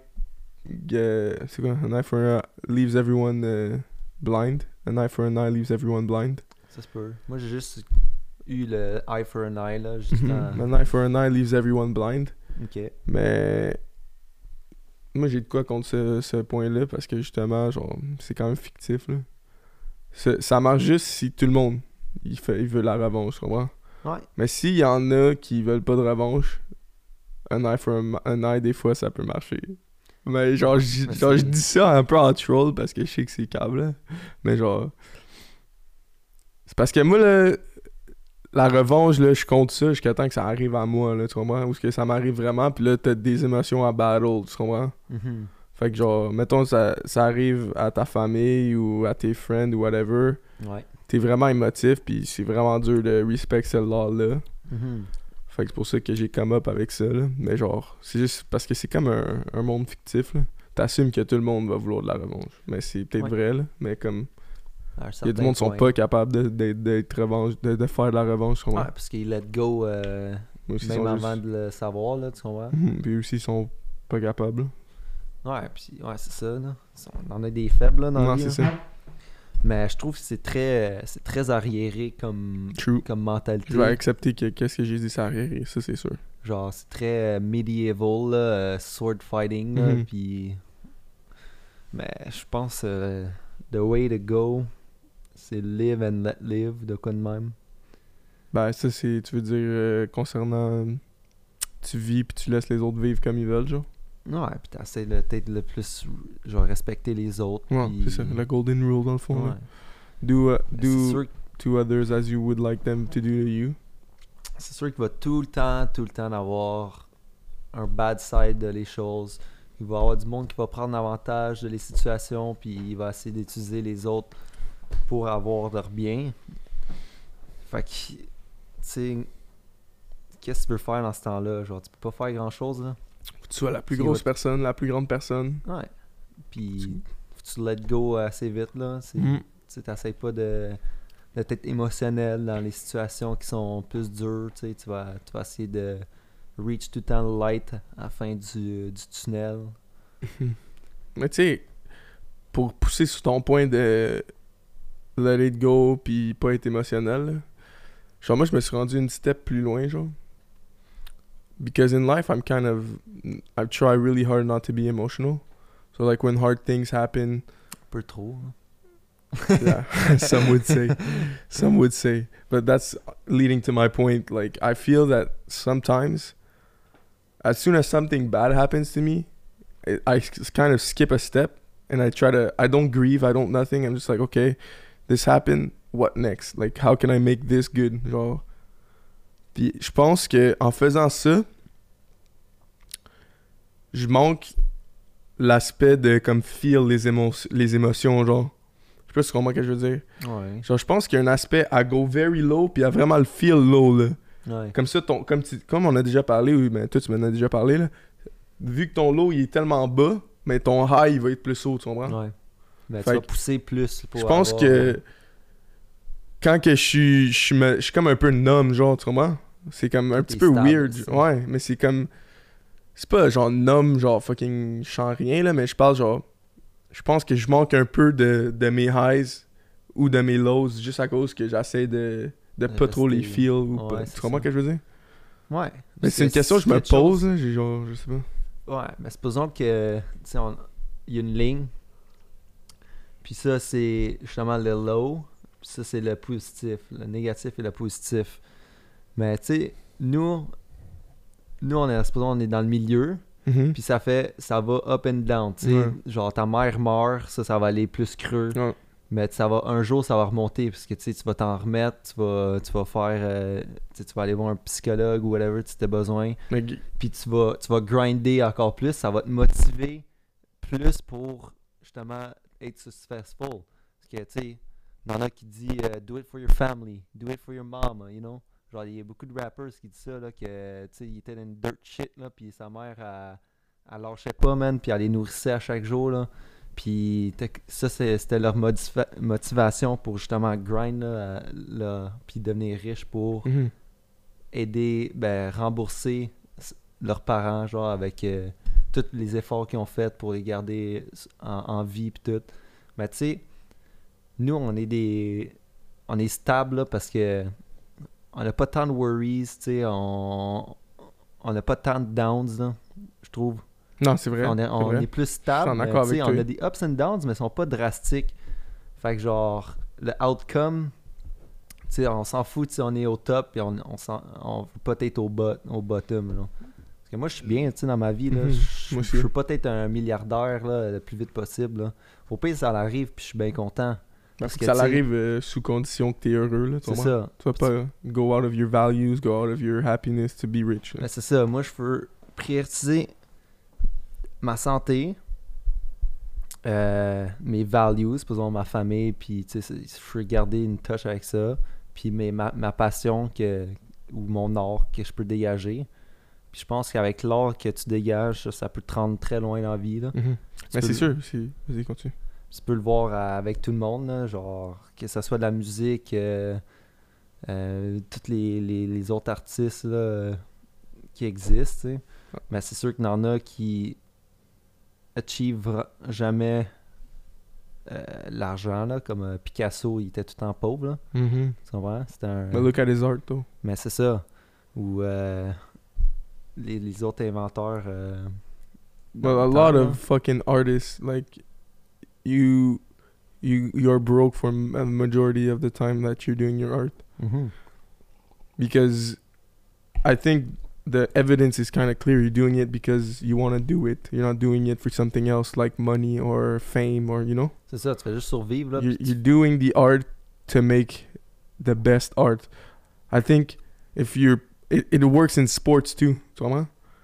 euh, c'est quoi? An eye for an eye leaves everyone euh, blind. An eye for an eye leaves everyone blind. Ça se peut. Moi, j'ai juste eu le eye for an eye, là. Juste en- An eye for an eye leaves everyone blind. Ok. Mais. Moi, j'ai de quoi contre ce, ce point-là parce que justement, genre, c'est quand même fictif, là. Ça, marche juste si tout le monde il, fait, il veut la revanche, tu comprends? Ouais. Mais s'il y en a qui veulent pas de revanche, un eye for a ma- un eye, des fois, ça peut marcher. Mais genre, je, dis ça un peu en troll parce que je sais que c'est câble. là. Mais genre. C'est parce que moi, là, la revanche, là, je compte ça jusqu'à temps que ça arrive à moi, là, tu comprends? Ou que ça m'arrive vraiment, puis là, t'as des émotions à battle, tu comprends? Mhm. Fait que genre, mettons, ça, ça arrive à ta famille ou à tes friends ou whatever, Ouais. t'es vraiment émotif, puis c'est vraiment dur de respect celle-là. Là. Mhm. Fait que c'est pour ça que j'ai come up avec ça, là. Mais genre, c'est juste parce que c'est comme un, un monde fictif, là. T'assumes que tout le monde va vouloir de la revanche. Mais c'est peut-être Ouais. vrai, là. Mais comme, il y a du monde qui sont pas capables de- d'être d'être revanche, de, de faire de la revanche, tu Ouais, parce qu'ils let go euh, même avant juste- de le savoir, là, tu comprends? Mhm, Puis aussi, ils sont pas capables. Ouais, puis ouais, c'est ça, là. On en a des faibles, là, dans Non, c'est ça. Mais je trouve que c'est très, c'est très arriéré comme, True. comme mentalité. Je vais accepter que qu'est-ce que j'ai dit, ça arrière, ça c'est sûr. Genre, c'est très euh, medieval, là, euh, sword fighting, là, Mhm. puis... Mais je pense euh, the way to go, c'est live and let live, de quoi de même. Ben, ça, c'est, tu veux dire, euh, concernant. euh, Tu vis puis tu laisses les autres vivre comme ils veulent, genre? Ouais, puis t'essaies peut-être le plus, genre, respecter les autres. Ouais, c'est ça, la golden rule dans le fond. Ouais. là. Do, uh, C'est do to others as you would like them to do to you. c'est sûr qu'il va tout le temps, tout le temps avoir un bad side de les choses. Il va y avoir du monde qui va prendre avantage de les situations, puis il va essayer d'utiliser les autres pour avoir leur bien. Fait que, tu sais, qu'est-ce que tu peux faire dans ce temps-là? Genre, tu peux pas faire grand-chose, là. Faut que tu sois la plus grosse ouais. personne, la plus grande personne. Ouais. Puis, faut que tu let go assez vite, là. C'est- Mm. Tu sais, t'essayes pas de d'être émotionnel dans les situations qui sont plus dures, tu sais, tu vas, tu vas essayer de reach tout le temps le light à la fin du, du tunnel. Mais tu sais, pour pousser sur ton point de let it go puis pas être émotionnel, là, genre moi je me suis rendu une step plus loin, genre. Because in life I'm kind of I try really hard not to be emotional. So like when hard things happen, Un peu trop. hein. yeah, some would say, some would say, but that's leading to my point. Like I feel that sometimes, as soon as something bad happens to me, I kind of skip a step and I try to. I don't grieve. I don't nothing. I'm just like, okay, this happened. What next? Like, how can I make this good? Genre. Puis je pense que en faisant ça, je manque l'aspect de comme feel les, émo- les émotions, genre. Je sais pas si tu comprends ce que je veux dire. Ouais. Genre, je pense qu'il y a un aspect à go very low, puis à vraiment le feel low, là. Ouais. Comme ça, ton, comme, tu- comme on a déjà parlé, oui, mais toi, tu m'en as déjà parlé, là. Vu que ton low, il est tellement bas, mais ton high, il va être plus haut, tu comprends? Ouais. Fait tu vas pousser plus pour Je pense avoir- que quand que je suis, je suis, me- je suis comme un peu numb, genre, tu comprends? C'est comme un petit peu weird. Ouais, mais c'est comme. C'est pas genre numb, genre fucking. Je sens rien, là, mais je parle genre. Je pense que je manque un peu de, de mes highs ou de mes lows juste à cause que j'essaie de, de pas trop les feel ou Ouais, pas. Tu comprends ce que je veux dire? Ouais. Mais c'est une question que je me pose, là, genre, je sais pas. Ouais, mais supposons que, tu il y a une ligne, puis ça, c'est justement le low, puis ça, c'est le positif, le négatif et le positif. Mais, tu sais, nous, nous, on est, on est dans le milieu, Mhm. puis ça fait, ça va up and down, tu sais. Ouais. Genre, ta mère meurt, ça, ça va aller plus creux. Ouais. Mais ça va, un jour, ça va remonter, parce que, tu sais, tu vas t'en remettre, tu vas, tu vas faire, euh, tu tu vas aller voir un psychologue ou whatever si t'as besoin g- puis tu vas, tu vas grinder encore plus, ça va te motiver plus pour justement être successful. Parce que, tu sais, il y en a qui disent euh, do it for your family, do it for your mama, you know? Genre, il y a beaucoup de rappers qui disent ça, là, que, tu sais, il était dans une dirt shit, là, puis sa mère, elle, elle lâchait pas, man, puis elle les nourrissait à chaque jour, là. Puis ça, c'était leur motivation pour justement grind, là, là, puis devenir riche pour Mhm. aider, ben, rembourser leurs parents, genre, avec euh, tous les efforts qu'ils ont fait pour les garder en, en vie pis tout. Mais tu sais, nous, on est des... On est stable, là, parce que on n'a pas tant de worries, tu sais, on... On n'a pas tant de downs, là, je trouve. Non, c'est vrai. on est, on vrai. est plus stable, mais, avec on a des ups and downs, mais ils sont pas drastiques. Fait que genre, le outcome, tu sais, on s'en fout, on est au top, puis on, on, on veut pas être au, bot, au bottom, là. Parce que moi, je suis bien, tu sais, dans ma vie, là. Mhm. Je veux pas être un milliardaire, là, le plus vite possible, là. Au pire, ça arrive, puis je suis bien content. Parce que ça tu arrive euh, sous condition que t'es heureux, là. Tu C'est ça. Tu vas pas go out of your values, go out of your happiness to be rich. Ben, c'est ça. Moi, je veux prioriser ma santé, euh, mes values, par exemple ma famille, puis tu sais, c'est- je veux garder une touche avec ça, puis mes, ma, ma passion que, ou mon art que je peux dégager. Puis je pense qu'avec l'art que tu dégages, ça, ça peut te rendre très loin dans la vie. Là. Tu Mais peux c'est le- sûr, c'est- vas-y, continue. Tu peux le voir avec tout le monde, là, genre que ce soit de la musique, euh, euh, tous les, les- les autres artistes là, qui existent. tu sais. Mais c'est sûr qu'il y en a qui achievent jamais euh, l'argent, là, comme euh, Picasso, il était tout le temps pauvre. Là, Mhm. tu comprends? C'était un... But look at his art, though. Mais c'est ça. Ou les, les autres inventeurs. Well, a lot of fucking artists, like, you, you, you're broke for a majority of the time that you're doing your art. Mhm. because I think the evidence is kind of clear. You're doing it because you want to do it. You're not doing it for something else like money or fame or you know. C'est ça, tu fais juste survivre. Là, You're, you're doing the art to make the best art. I think if you're, it, it works in sports too. Tu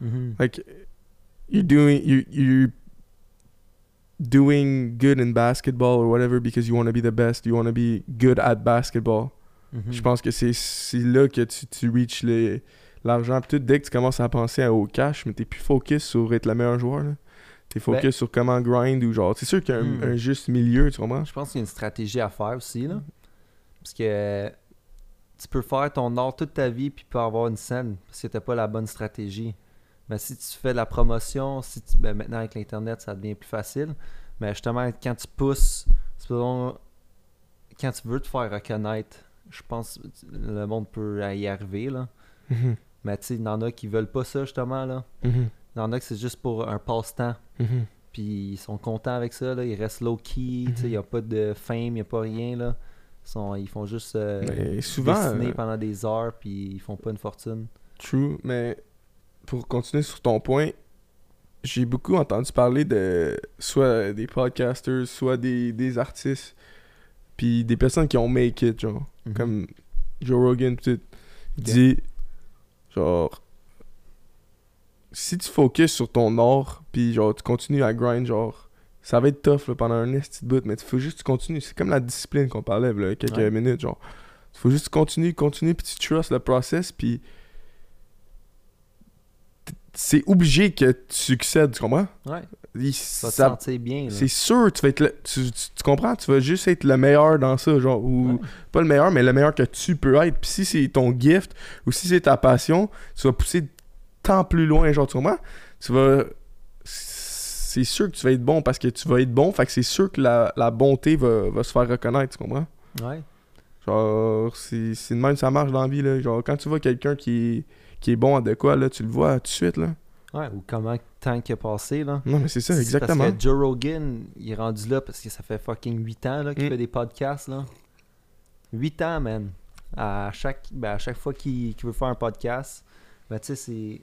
Mhm. Like you're doing you you're doing good in basketball or whatever because you want to be the best. You want to be good at basketball. Mhm. Je pense que c'est là que tu, tu reaches les- l'argent. Puis tout, dès que tu commences à penser au cash, mais t'es plus focus sur être le meilleur joueur. T'es focus Ben- sur comment grind ou genre. C'est sûr qu'il y a un, Hmm. un juste milieu, tu comprends? Je pense qu'il y a une stratégie à faire aussi, là. Parce que tu peux faire ton art toute ta vie puis pas avoir une scène parce que t'as pas la bonne stratégie. Mais si tu fais de la promotion, si tu- ben, maintenant avec l'internet ça devient plus facile. Mais justement quand tu pousses, quand tu veux te faire reconnaître, je pense que le monde peut y arriver là. Mhm, Mais tu sais, il y en a qui veulent pas ça justement là. mhm, Il y en a que c'est juste pour un passe-temps. mhm. Puis ils sont contents avec ça, là. ils restent low-key, il n'y a pas de fame, il n'y a pas rien. Là. Ils, sont, ils font juste euh, souvent, dessiner euh, pendant des heures, puis ils font pas une fortune. True, mais pour continuer sur ton point, j'ai beaucoup entendu parler de soit des podcasters, soit des, des artistes, puis des personnes qui ont make it, genre, Mhm. comme Joe Rogan, tout. Il dit, genre, si tu focuses sur ton art, puis genre, tu continues à grind, genre, ça va être tough là, pendant un petit bout, mais il faut juste que tu continues. C'est comme la discipline qu'on parlait là, quelques Ouais. minutes, genre. Il faut juste continues, continues, puis tu trust le process, puis c'est obligé que tu succèdes, tu comprends? Ouais, Il- vas te ça- sentir bien. c'est sûr, tu vas être le- tu, tu- tu comprends? Tu vas juste être le meilleur dans ça, genre, ou Ouais. pas le meilleur, mais le meilleur que tu peux être. Puis si c'est ton gift, ou si c'est ta passion, tu vas pousser tant plus loin, genre, tu comprends? Tu vas... C'est sûr que tu vas être bon parce que tu vas être bon, fait que c'est sûr que la, la bonté va, va se faire reconnaître, tu comprends? Ouais. Genre, c'est c'est de même ça marche dans la vie, là. Genre, quand tu vois quelqu'un qui, est- qui est bon à de quoi, là, tu le vois tout de suite, là. ouais, ou comment le temps qui a passé. Là. Non, mais c'est ça, exactement. Parce que Joe Rogan, il est rendu là parce que ça fait fucking 8 ans là, qu'il Mm. fait des podcasts. Là. 8 ans, man. À chaque, ben, à chaque fois qu'il qu'il veut faire un podcast, ben, tu sais, c'est.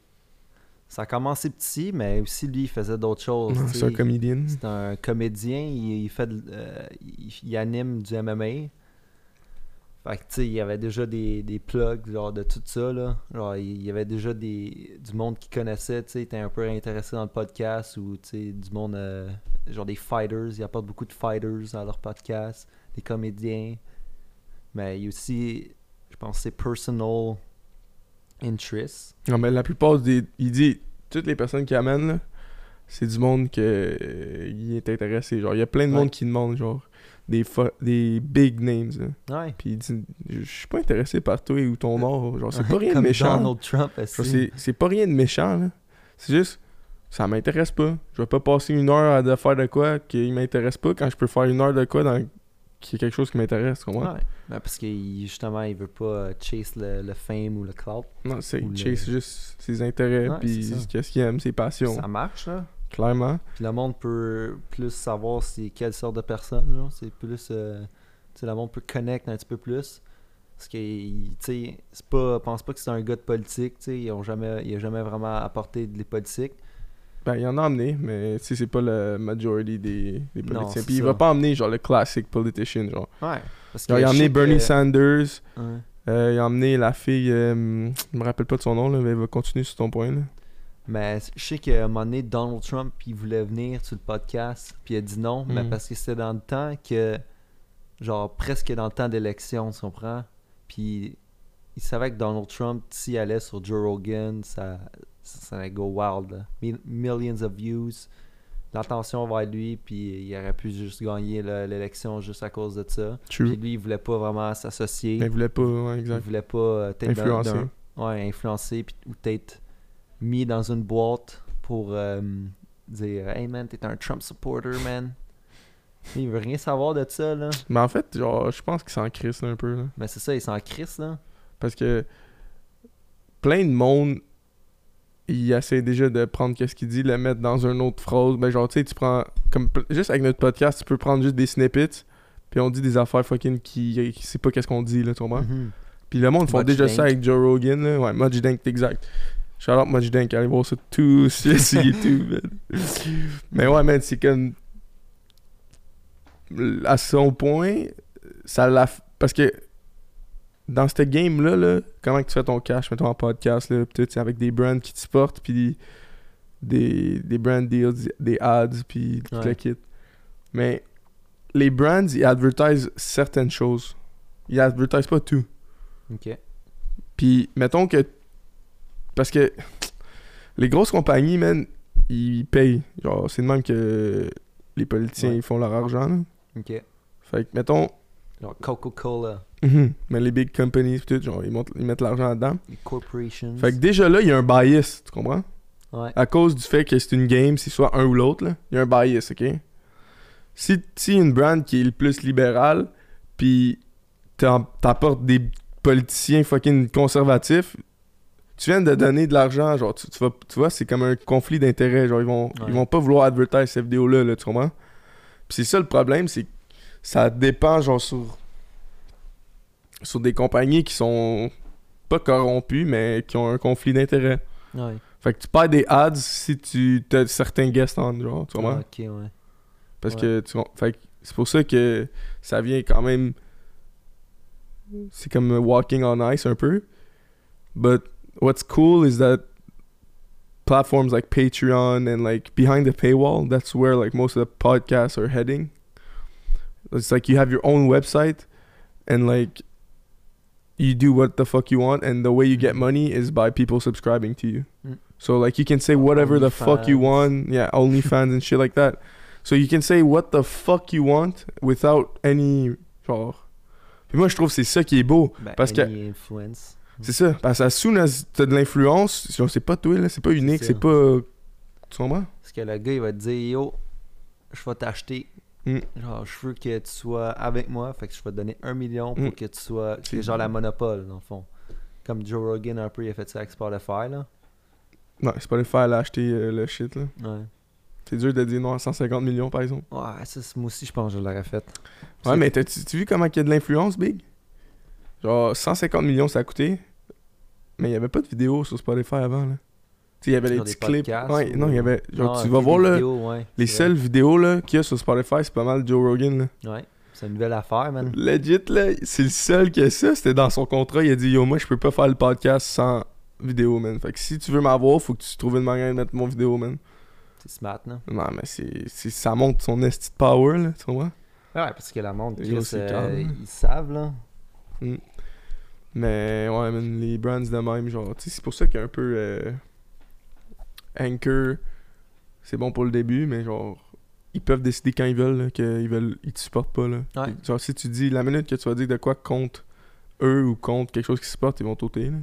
Ça a commencé petit, mais aussi lui, il faisait d'autres choses. C'est un comédien. C'est un comédien, il, il fait de- euh, il, il anime du MMA. Fait que tu sais, il y avait déjà des, des plugs genre de tout ça là. Genre il y avait déjà des du monde qui connaissait, tu sais, était un peu intéressé dans le podcast ou tu sais du monde euh, genre des fighters, il apporte beaucoup de fighters dans leur podcast, des comédiens. Mais il y a aussi je pense c'est personal interest. Non, mais la plupart des. Il dit, toutes les personnes qui amènent, là, c'est du monde que euh, il est intéressé. Genre, il y a plein de Ouais. monde qui demande, genre, des, des big names. là. Ouais. Puis il dit, je suis pas intéressé par toi ou ton art. Genre, c'est pas rien de méchant. Donald Trump c'est pas rien de méchant, là. C'est juste, ça m'intéresse pas. Je vais pas passer une heure à faire de quoi qui m'intéresse pas quand je peux faire une heure de quoi dans qui est quelque chose qui m'intéresse, tu comprends? Ouais. Ben, parce que justement, il veut pas euh, chase le, le fame ou le clout. Non, c'est le- chase juste ses intérêts, puis qu'est-ce qu'il aime, ses passions. Ça marche, là. Clairement. Puis le monde peut plus savoir c'est quelle sorte de personne. C'est plus... euh, tu sais, le monde peut connecter un petit peu plus. Parce que, tu sais, c'est pas, pense pas que c'est un gars de politique, tu sais, ils ont jamais, il a jamais vraiment apporté de les politiques. Ben, il en a emmené, mais tu sais, c'est pas la majority des, des politiciens. Puis il va pas emmener genre le classic politician, genre. Ouais. Parce Genre, il a emmené Bernie que- Sanders, Ouais. euh, il a emmené la fille, euh, je me rappelle pas de son nom, là, mais il va continuer sur ton point, là. Mais je sais qu'à un moment donné, Donald Trump, il voulait venir sur le podcast, puis il a dit non, mais Mm. parce que c'était dans le temps que, genre, presque dans le temps d'élection, tu comprends? Puis il savait que Donald Trump, s'il allait sur Joe Rogan, ça, ça, ça allait go wild. là. Millions of views, l'attention vers lui, puis il aurait pu juste gagner l'élection juste à cause de ça. Puis True. lui, il voulait pas vraiment s'associer. Il voulait pas, ouais, Il voulait pas euh, Influencer. ouais, influencer puis- ou peut-être mis dans une boîte pour euh, dire Hey man, t'es un Trump supporter, man. Il veut rien savoir de ça, là. Mais en fait, genre, je pense qu'il s'en crisse là, un peu, là. Mais c'est ça, il s'en crisse, là. Parce que plein de monde, il essaie déjà de prendre qu'est-ce qu'il dit, le mettre dans une autre phrase. Ben, genre, tu sais, tu prends. Comme, juste avec notre podcast, tu peux prendre juste des snippets, puis on dit des affaires fucking qui, qui sait pas qu'est-ce qu'on dit, là, tu comprends? Mhm. Puis le monde font déjà ça avec Joe Rogan, là. Ouais, Mudge Dank, exact. Shout out Mudge Dank, allez voir ça tout sur YouTube, man. Mais ouais, man, c'est comme. À son point, ça l'a. Parce que dans cette game-là, là, comment que tu fais ton cash, mettons en podcast, là, pis tout, c'est avec des brands qui te supportent, puis des, des brand deals, des ads, puis tout Ouais. le kit. Mais les brands, ils advertisent certaines choses. Ils advertisent pas tout. Ok. Puis, mettons que. Parce que les grosses compagnies, man, ils payent. Genre, c'est de même que les politiciens Ouais. ils font leur argent. là. Ok. Fait que, mettons. Genre Coca-Cola, mhm, mais les big companies, tout, genre, ils, montent- ils mettent l'argent là-dedans. les corporations. Fait que déjà là, il y a un bias, tu comprends? Ouais. À cause du fait que c'est une game, c'est soit un ou l'autre, là, il y a un bias, ok? Si, si une brand qui est le plus libérale, puis t'apportes des politiciens fucking conservatifs, tu viens de donner de l'argent, genre, tu, tu vas, tu vois, c'est comme un conflit d'intérêts, genre, ils vont, Ouais. ils vont pas vouloir advertise cette vidéo-là, là, tu comprends? Puis c'est ça le problème, c'est que ça dépend, genre, sur, sur des compagnies qui sont pas corrompues, mais qui ont un conflit d'intérêts. Ouais. Fait que tu perds des ads si tu as certains guests en genre, tu comprends? Ah, ok, ouais. Parce ouais. que tu fait que c'est pour ça que ça vient quand même c'est comme walking on ice un peu. But what's cool is that platforms like Patreon and like behind the paywall, that's where like most of the podcasts are heading. It's like you have your own website and like you do what the fuck you want and the way you get money is by people subscribing to you. Mm. So like you can say whatever the fuck you want. Yeah, OnlyFans and shit like that. So you can say what the fuck you want without any genre. Puis moi je trouve c'est ça qui est beau. Ben, Parce que- any influence. C'est ça. Parce que as soon as t'as de l'influence, c'est pas toi là, c'est pas unique, c'est pas. Tu comprends? Parce que le gars, il va te dire Yo, je vais t'acheter. Mm. Genre, je veux que tu sois avec moi. Fait que je vais te donner un million pour Mm. que tu sois. C'est- genre la monopole, dans le fond. Comme Joe Rogan, un peu, il a fait ça avec Spotify, là. Non, c'est pas le faire à acheter euh, le shit là. Ouais. C'est dur de dire non à 150 millions par exemple. Ouais, ça, c'est- moi aussi, je pense que je l'aurais fait. Ouais, mais t'as-tu t'as vu comment il y a de l'influence, Big? Genre 150 millions ça a coûté, mais il y avait pas de vidéo sur Spotify avant là. Tu sais, il y avait les petits clips. Ouais, ou- non, il y avait. Genre, Ah, tu vas voir là, vidéos, ouais, les vrai. seules vidéos là qu'il y a sur Spotify, c'est pas mal Joe Rogan là. Ouais, c'est une nouvelle affaire, man. Legit, là, c'est le seul qui a ça. C'était dans son contrat. Il a dit Yo, moi, je peux pas faire le podcast sans vidéo, man. Fait que si tu veux m'avoir, faut que tu trouves une manière de mettre mon vidéo, man. C'est smart, non? Non, mais c'est, ça montre son esti de power, là, tu comprends? Ouais, parce que la Chris, c'est euh, ils savent, là. Mais ouais, man, les brands de même, genre, tu sais, c'est pour ça qu'il y a un peu. euh, Anchor, c'est bon pour le début, mais genre, ils peuvent décider quand ils veulent, qu'ils veulent, ils te supportent pas, là. Ouais. Genre, si tu dis, la minute que tu vas dire de quoi contre eux ou contre quelque chose qui supporte, ils vont t'ôter, là.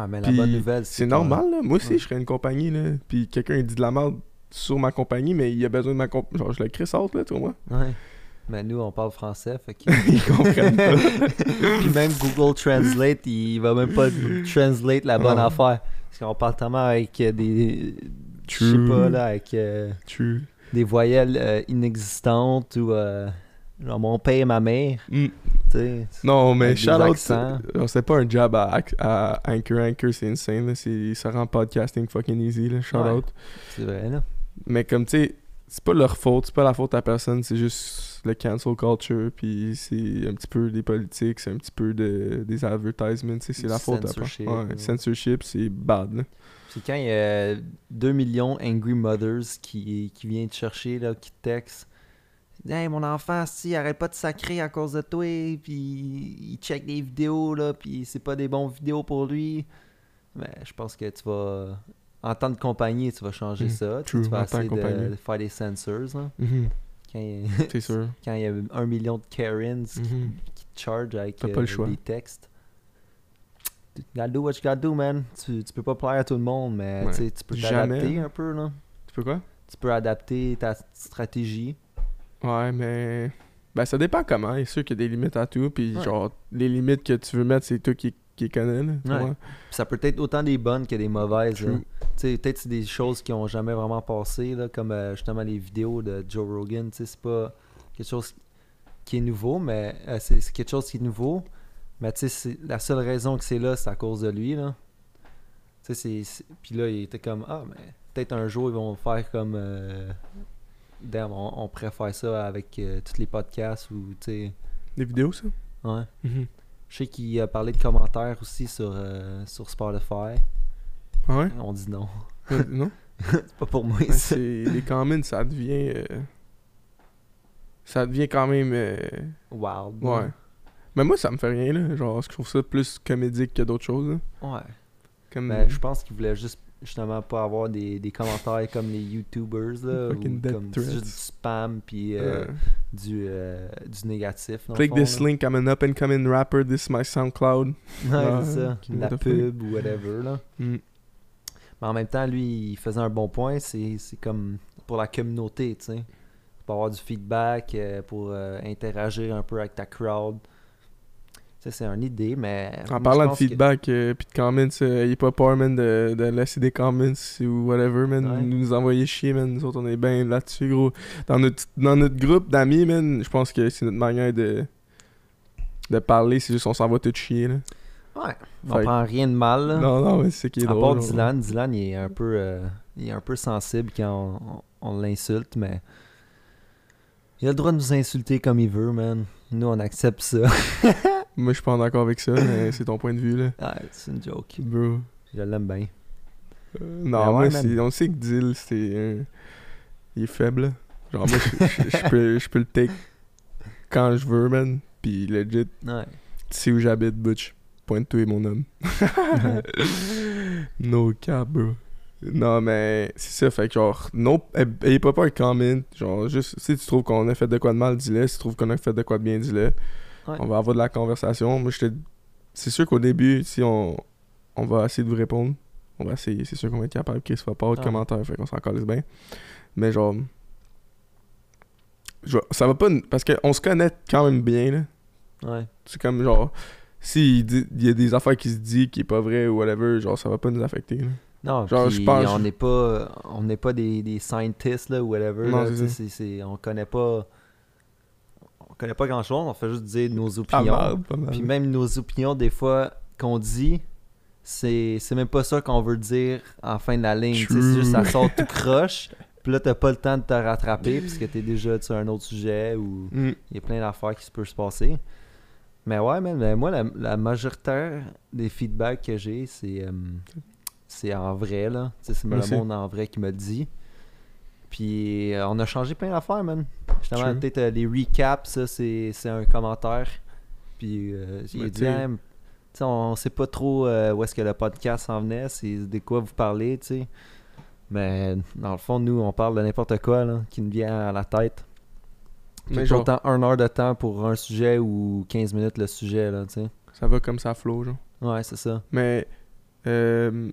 Ouais, mais la Puis, bonne nouvelle, c'est C'est normal, là. Moi aussi, Ouais. je serais une compagnie, là. Puis quelqu'un, il dit de la merde sur ma compagnie, mais il a besoin de ma compagnie. Genre, je le crée out, là, tu vois. Ouais. Mais nous, on parle français, fait que... Ils comprennent pas. Puis même Google Translate, il va même pas translate la bonne Ah. affaire. Parce qu'on parle tellement avec euh, des... Je sais pas, là, avec euh, True. des voyelles euh, inexistantes ou... euh, genre mon père et ma mère. Mm. Non, mais shout out. C'est pas un job à, à Anchor. Anchor, c'est insane. Là. Ça rend podcasting fucking easy. Là. Shout Ouais. out. C'est vrai, là. Mais comme tu sais, c'est pas leur faute, c'est pas la faute à personne, c'est juste le cancel culture, puis c'est un petit peu des politiques, c'est un petit peu de, des advertisements, c'est la faute personne. Ouais, ouais. censorship, c'est bad. C'est quand il y a 2 millions Angry Mothers qui, qui viennent te chercher, là, qui te textent. Hey, mon enfant, si, arrête pas de sacrer à cause de toi, puis il check des vidéos, là, puis c'est pas des bons vidéos pour lui. Mais je pense que tu vas. En temps de compagnie, tu vas changer Mm, ça. Tu, true, tu vas essayer de, faire des censors, là. Mhm, Quand il y a- c'est sûr? quand il y a un million de Karens qui, Mhm. qui te charge avec le euh, choix. des textes. You gotta do what you gotta do, man. Tu, tu peux pas plaire à tout le monde, mais Ouais. tu peux Jamais. t'adapter un peu, là. Tu peux quoi? Tu peux adapter ta stratégie. Ouais, mais. Ben, ça dépend comment. Il est sûr qu'il y a des limites à tout, puis Ouais. genre, les limites que tu veux mettre, c'est toi qui, qui les connais, là. Ouais. ça peut être autant des bonnes que des mauvaises. sais, peut-être c'est des choses qui ont jamais vraiment passé, là, comme euh, justement les vidéos de Joe Rogan. C'est pas quelque chose qui est nouveau, mais euh, c'est quelque chose qui est nouveau. Mais c'est- la seule raison que c'est là, c'est à cause de lui, là. Puis là, il était comme, ah, mais peut-être un jour, ils vont faire comme... euh, Damn, on, on pourrait faire ça avec euh, tous les podcasts ou, tu sais... Des vidéos, ça? Ouais. Mhm. Je sais qu'il a parlé de commentaires aussi sur, euh, sur Spotify. Ah ouais? On dit non. Euh, non? C'est pas pour moi, Ouais, ça. c'est les comments, ça devient. euh, ça devient quand même. euh, Wild. ouais. Mais moi, ça me fait rien, là. Genre, je trouve ça plus comédique que d'autres choses, là. Ouais. Comme. Mais je pense qu'il voulait juste justement pas avoir des, des commentaires comme les YouTubers là, ou comme c'est juste du spam puis euh, du, euh, du négatif. dans le click fond, this là. link, I'm an up and coming rapper, this is my SoundCloud. Ouais, c'est ça. La pub ou whatever là. Mm. Mais en même temps, lui, il faisait un bon point. C'est comme pour la communauté, tu sais. Pour avoir du feedback, euh, pour euh, interagir un peu avec ta crowd. C'est une idée, mais. En parlant de que- feedback euh, puis de comments, euh, il est pas peur, man, de, de laisser des comments ou whatever, man. Ouais. Nous envoyer chier, man. Nous autres, on est bien là-dessus, gros. Dans notre, dans notre groupe d'amis, man, je pense que c'est notre manière de, de parler. C'est juste on s'en va tout chier, là. Ouais. On que- prend rien de mal, là. Non, non, mais c'est ce qui est à drôle. part. Dylan, Dylan il est un peu, euh, il est un peu sensible quand on, on l'insulte, mais il a le droit de nous insulter comme il veut, man. Nous, on accepte ça. Moi, je suis pas d'accord avec ça, mais c'est ton point de vue, là. Ah, c'est une joke. Bro. Je l'aime bien. Euh, non, Mais moi, on sait que Dill, c'est un... Il est faible, là. Genre, moi, je- je je peux, je peux le take quand je veux, man. Puis, legit, Ouais. tu sais où j'habite, Butch. Pointe-toi, mon homme. no cap, bro. Non, mais c'est ça, fait que genre, non, aie- ayez pas peur comment. Genre, juste, si tu trouves qu'on a fait de quoi de mal, dis-le. Si tu trouves qu'on a fait de quoi de bien, dis-le. Ouais. On va avoir de la conversation. Moi, je te. C'est sûr qu'au début, si on, on va essayer de vous répondre, on va essayer. C'est sûr qu'on va être capable qu'il ne soit pas de Ah. commentaires, fait qu'on s'en calisse bien. Mais genre. je- ça va pas. Parce qu'on se connaît quand même bien, là. Ouais. C'est comme genre. S'il il y a des affaires qui se disent qui est pas vrai ou whatever, genre ça va pas nous affecter. là. Non, Genre, je pense- on n'est pas, on n'est pas des, des scientists là ou whatever. Non, là, on connaît pas, connaît pas grand chose. On fait juste dire nos Pas opinions. mal, pas mal. Puis même nos opinions, des fois, qu'on dit, c'est c'est même pas ça qu'on veut dire en fin de la ligne. C'est juste ça sort tout croche. Puis là, t'as pas le temps de te rattraper parce que t'es déjà sur un autre sujet ou Mm. il y a plein d'affaires qui se peuvent se passer. Mais ouais, man, mais moi, la, la majoritaire des feedbacks que j'ai, c'est euh, c'est en vrai, là. C'est le monde en vrai qui me dit. Puis euh, on a changé plein d'affaires, man. Justement, peut-être euh, les recaps, ça, c'est un commentaire. Puis euh, il dit, sais, on sait pas trop euh, où est-ce que le podcast en venait, c'est de quoi vous parlez, tu sais. Mais dans le fond, nous, on parle de n'importe quoi, là, qui nous vient à la tête. Mais genre, autant une heure de temps pour un sujet ou 15 minutes le sujet, là, tu sais. ça va comme ça flow, genre. Ouais, c'est ça. Mais euh,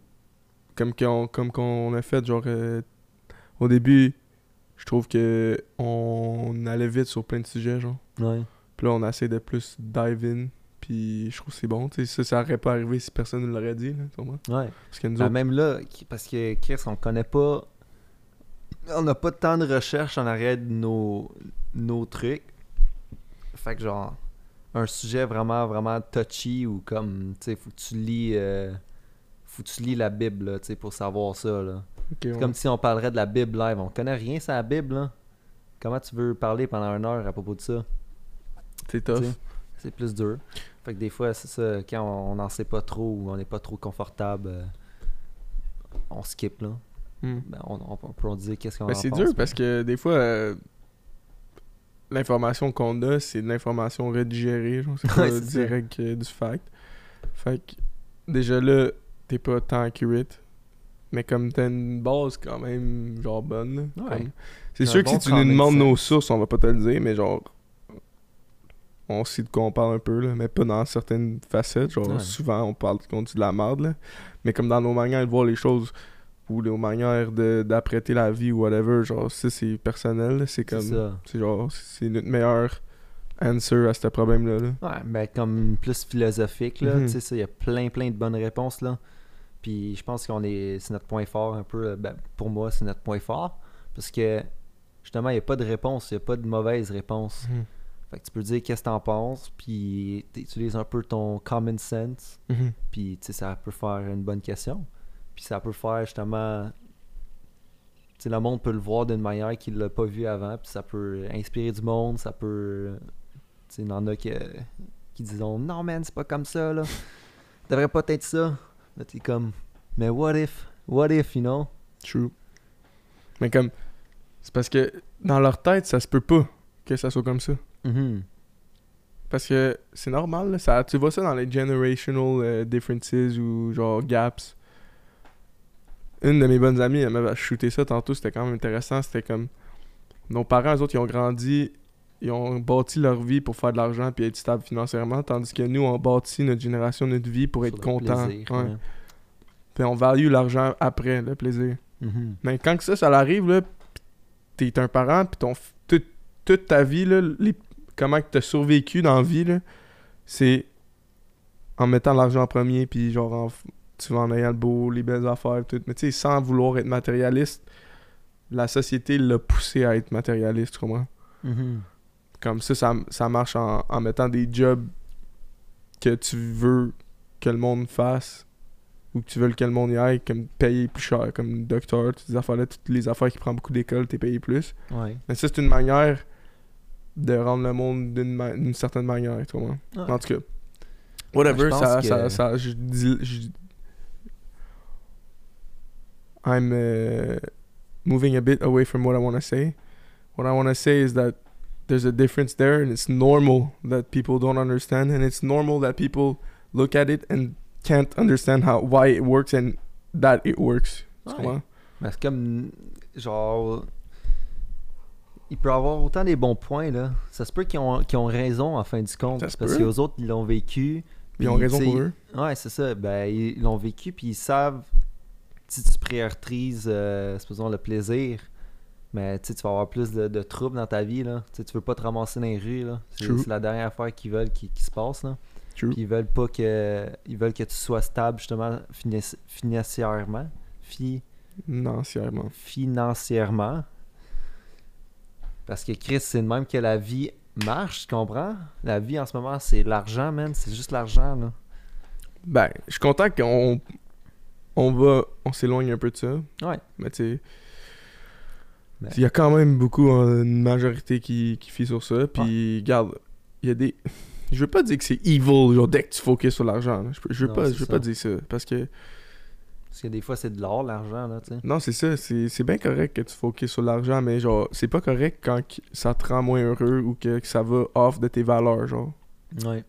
comme qu'on comme qu'on a fait genre euh, au début, je trouve que on allait vite sur plein de sujets genre. Ouais. Puis là on a essayé de plus dive in, puis je trouve que c'est bon, tu sais ça ça aurait pas arrivé si personne ne l'aurait dit là, comprends? Ouais. Parce que nous Ben, autres, même là, parce que Chris, on connaît pas. On n'a pas de recherche en arrière de nos, nos trucs. Fait que genre, un sujet vraiment, vraiment touchy ou comme, tu sais, faut que tu lis, euh, faut que tu lis la Bible, là, tu sais, pour savoir ça, là. C'est ouais. comme si on parlerait de la Bible live. On connaît rien sur la Bible, là. Comment tu veux parler pendant une heure à propos de ça? C'est tough. C'est plus dur. Fait que des fois, c'est ça, quand on n'en sait pas trop ou on n'est pas trop confortable, euh, on skip, là. Hmm. Ben, on, on- on peut en dire qu'est-ce qu'on Ben, en c'est dur mais- parce que des fois, euh, l'information qu'on a, c'est de l'information redigérée. C'est pas c'est direct euh, du fact. Fait que déjà là, t'es pas tant accurate. Mais comme t'as une base quand même, genre bonne. Ouais. C'est sûr que bon si tu nous demandes nos sources, on va pas te le dire, mais genre. On sait de quoi on parle un peu, là, mais pas dans certaines facettes. Genre, Ouais. souvent, on parle qu'on dit de la merde, là. Mais comme dans nos manières de voir les choses, ou nos manières d'apprêter la vie ou whatever, genre, ça, c'est personnel, c'est comme. C'est genre, c'est notre meilleur answer à ce problème-là. là. Ouais, ben comme plus philosophique, là. Mhm. Tu sais, il y a plein, plein de bonnes réponses, là. Puis je pense qu'on est. C'est notre point fort, un peu. euh, Ben, pour moi, c'est notre point fort. Parce que, justement, il n'y a pas de réponse. Il n'y a pas de mauvaise réponse. Fait que tu peux dire qu'est-ce que t'en penses, puis t'utilises un peu ton common sense, puis tu sais, ça peut faire une bonne question. Puis ça peut faire justement. Tu sais, le monde peut le voir d'une manière qu'il l'a pas vu avant, puis ça peut inspirer du monde, ça peut. Tu sais, il y en a qui, qui disent Non, man, c'est pas comme ça, là. Devrait pas être ça. Là, t'es comme Mais what if What if, you know? True. Mais comme, c'est parce que dans leur tête, ça se peut pas que ça soit comme ça. Mhm. Parce que c'est normal, là, ça, tu vois ça dans les generational euh, differences ou genre gaps. Une de mes bonnes amies, elle m'avait shooté ça tantôt, c'était quand même intéressant. C'était comme, nos parents, eux autres, ils ont grandi, ils ont bâti leur vie pour faire de l'argent puis être stable financièrement, tandis que nous, on bâti notre génération, notre vie pour être content. plaisir, Ouais. ouais. Puis on value l'argent après, le plaisir. Mhm. Mais quand que ça, ça arrive, là, t'es un parent, puis ton, toute, toute ta vie, là, les, comment que t'as survécu dans la vie, là, c'est en mettant l'argent en premier, puis genre, en tu vas en ayant le beau, les belles affaires, tout. Mais tu sais, sans vouloir être matérialiste, la société l'a poussé à être matérialiste, tu comprends? Mhm. Comme ça, ça, ça marche en, en mettant des jobs que tu veux que le monde fasse ou que tu veux que le monde y aille, comme payer plus cher, comme docteur, toutes ces affaires-là, toutes les affaires qui prennent beaucoup d'école, t'es payé plus. Ouais. Mais ça, c'est une manière de rendre le monde d'une ma- certaine manière, tu comprends? Ouais. En tout cas, whatever, je pense ça, que- ça, ça, je dis, je- I'm uh, moving a bit away from what I want to say. What I want to say is that there's a difference there, and it's normal that people don't understand, and it's normal that people look at it and can't understand how why it works and that it works. Tu Ouais. comprends? Mais c'est comme. Genre. Il peut avoir autant des bons points, là. Ça se peut qu'ils ont, qu'ils ont raison en fin du compte. Parce peut. que les autres, ils l'ont vécu. Puis ils ont raison tu pour eux. Ouais, c'est ça. Ben, ils l'ont vécu, puis ils savent. Si tu priorises, euh, supposons, le plaisir, mais tu sais, tu vas avoir plus de, de troubles dans ta vie, là. Tu veux pas te ramasser dans les rues. C'est la dernière affaire qu'ils veulent qui, qui se passe, là. Puis ils veulent pas que. Ils veulent que tu sois stable, justement, finan- financièrement. Fi Financièrement. financièrement. Parce que Chris, c'est de même que la vie marche, tu comprends? La vie en ce moment, c'est l'argent, man. C'est juste l'argent, là. Ben, je suis content qu'on on va, on s'éloigne un peu de ça. Ouais. Mais tu sais, Il y a quand même beaucoup, euh, une majorité qui, qui fie sur ça. Puis, regarde, il y a des. Je veux pas dire que c'est evil, genre dès que tu focuses sur l'argent. Je, veux Non, pas, je veux pas dire ça. Parce que, Parce que des fois, c'est de l'or, l'argent, là, tu sais. non, c'est ça. C'est bien correct que tu focuses sur l'argent, mais genre, c'est pas correct quand ça te rend moins heureux ou que, que ça va off de tes valeurs, genre. Ouais.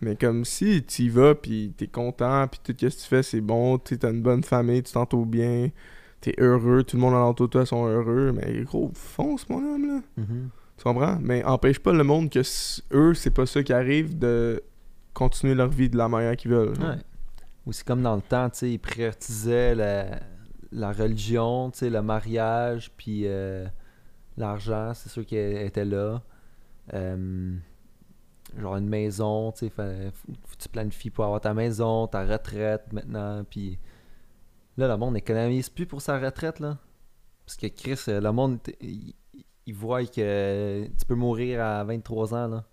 Mais comme si tu y vas, puis t'es content, puis tout ce que tu fais, c'est bon, tu t'as une bonne famille, tu t'entoures bien, t'es heureux, tout le monde alentour de toi sont heureux, mais gros, fonce mon homme, là. Mhm. Tu comprends? Mais empêche pas le monde que eux, c'est pas ça qui arrive de continuer leur vie de la manière qu'ils veulent. Ouais. Ou c'est comme dans le temps, tu sais, ils priorisaient la, la religion, tu sais, le mariage, puis euh, l'argent, c'est sûr qu'elle était là. Euh, genre une maison, tu sais, tu planifies pour avoir ta maison, ta retraite maintenant, puis là, le monde n'économise plus pour sa retraite, là. Parce que Chris, euh, le monde, il, il voit que tu peux mourir à 23 ans, là.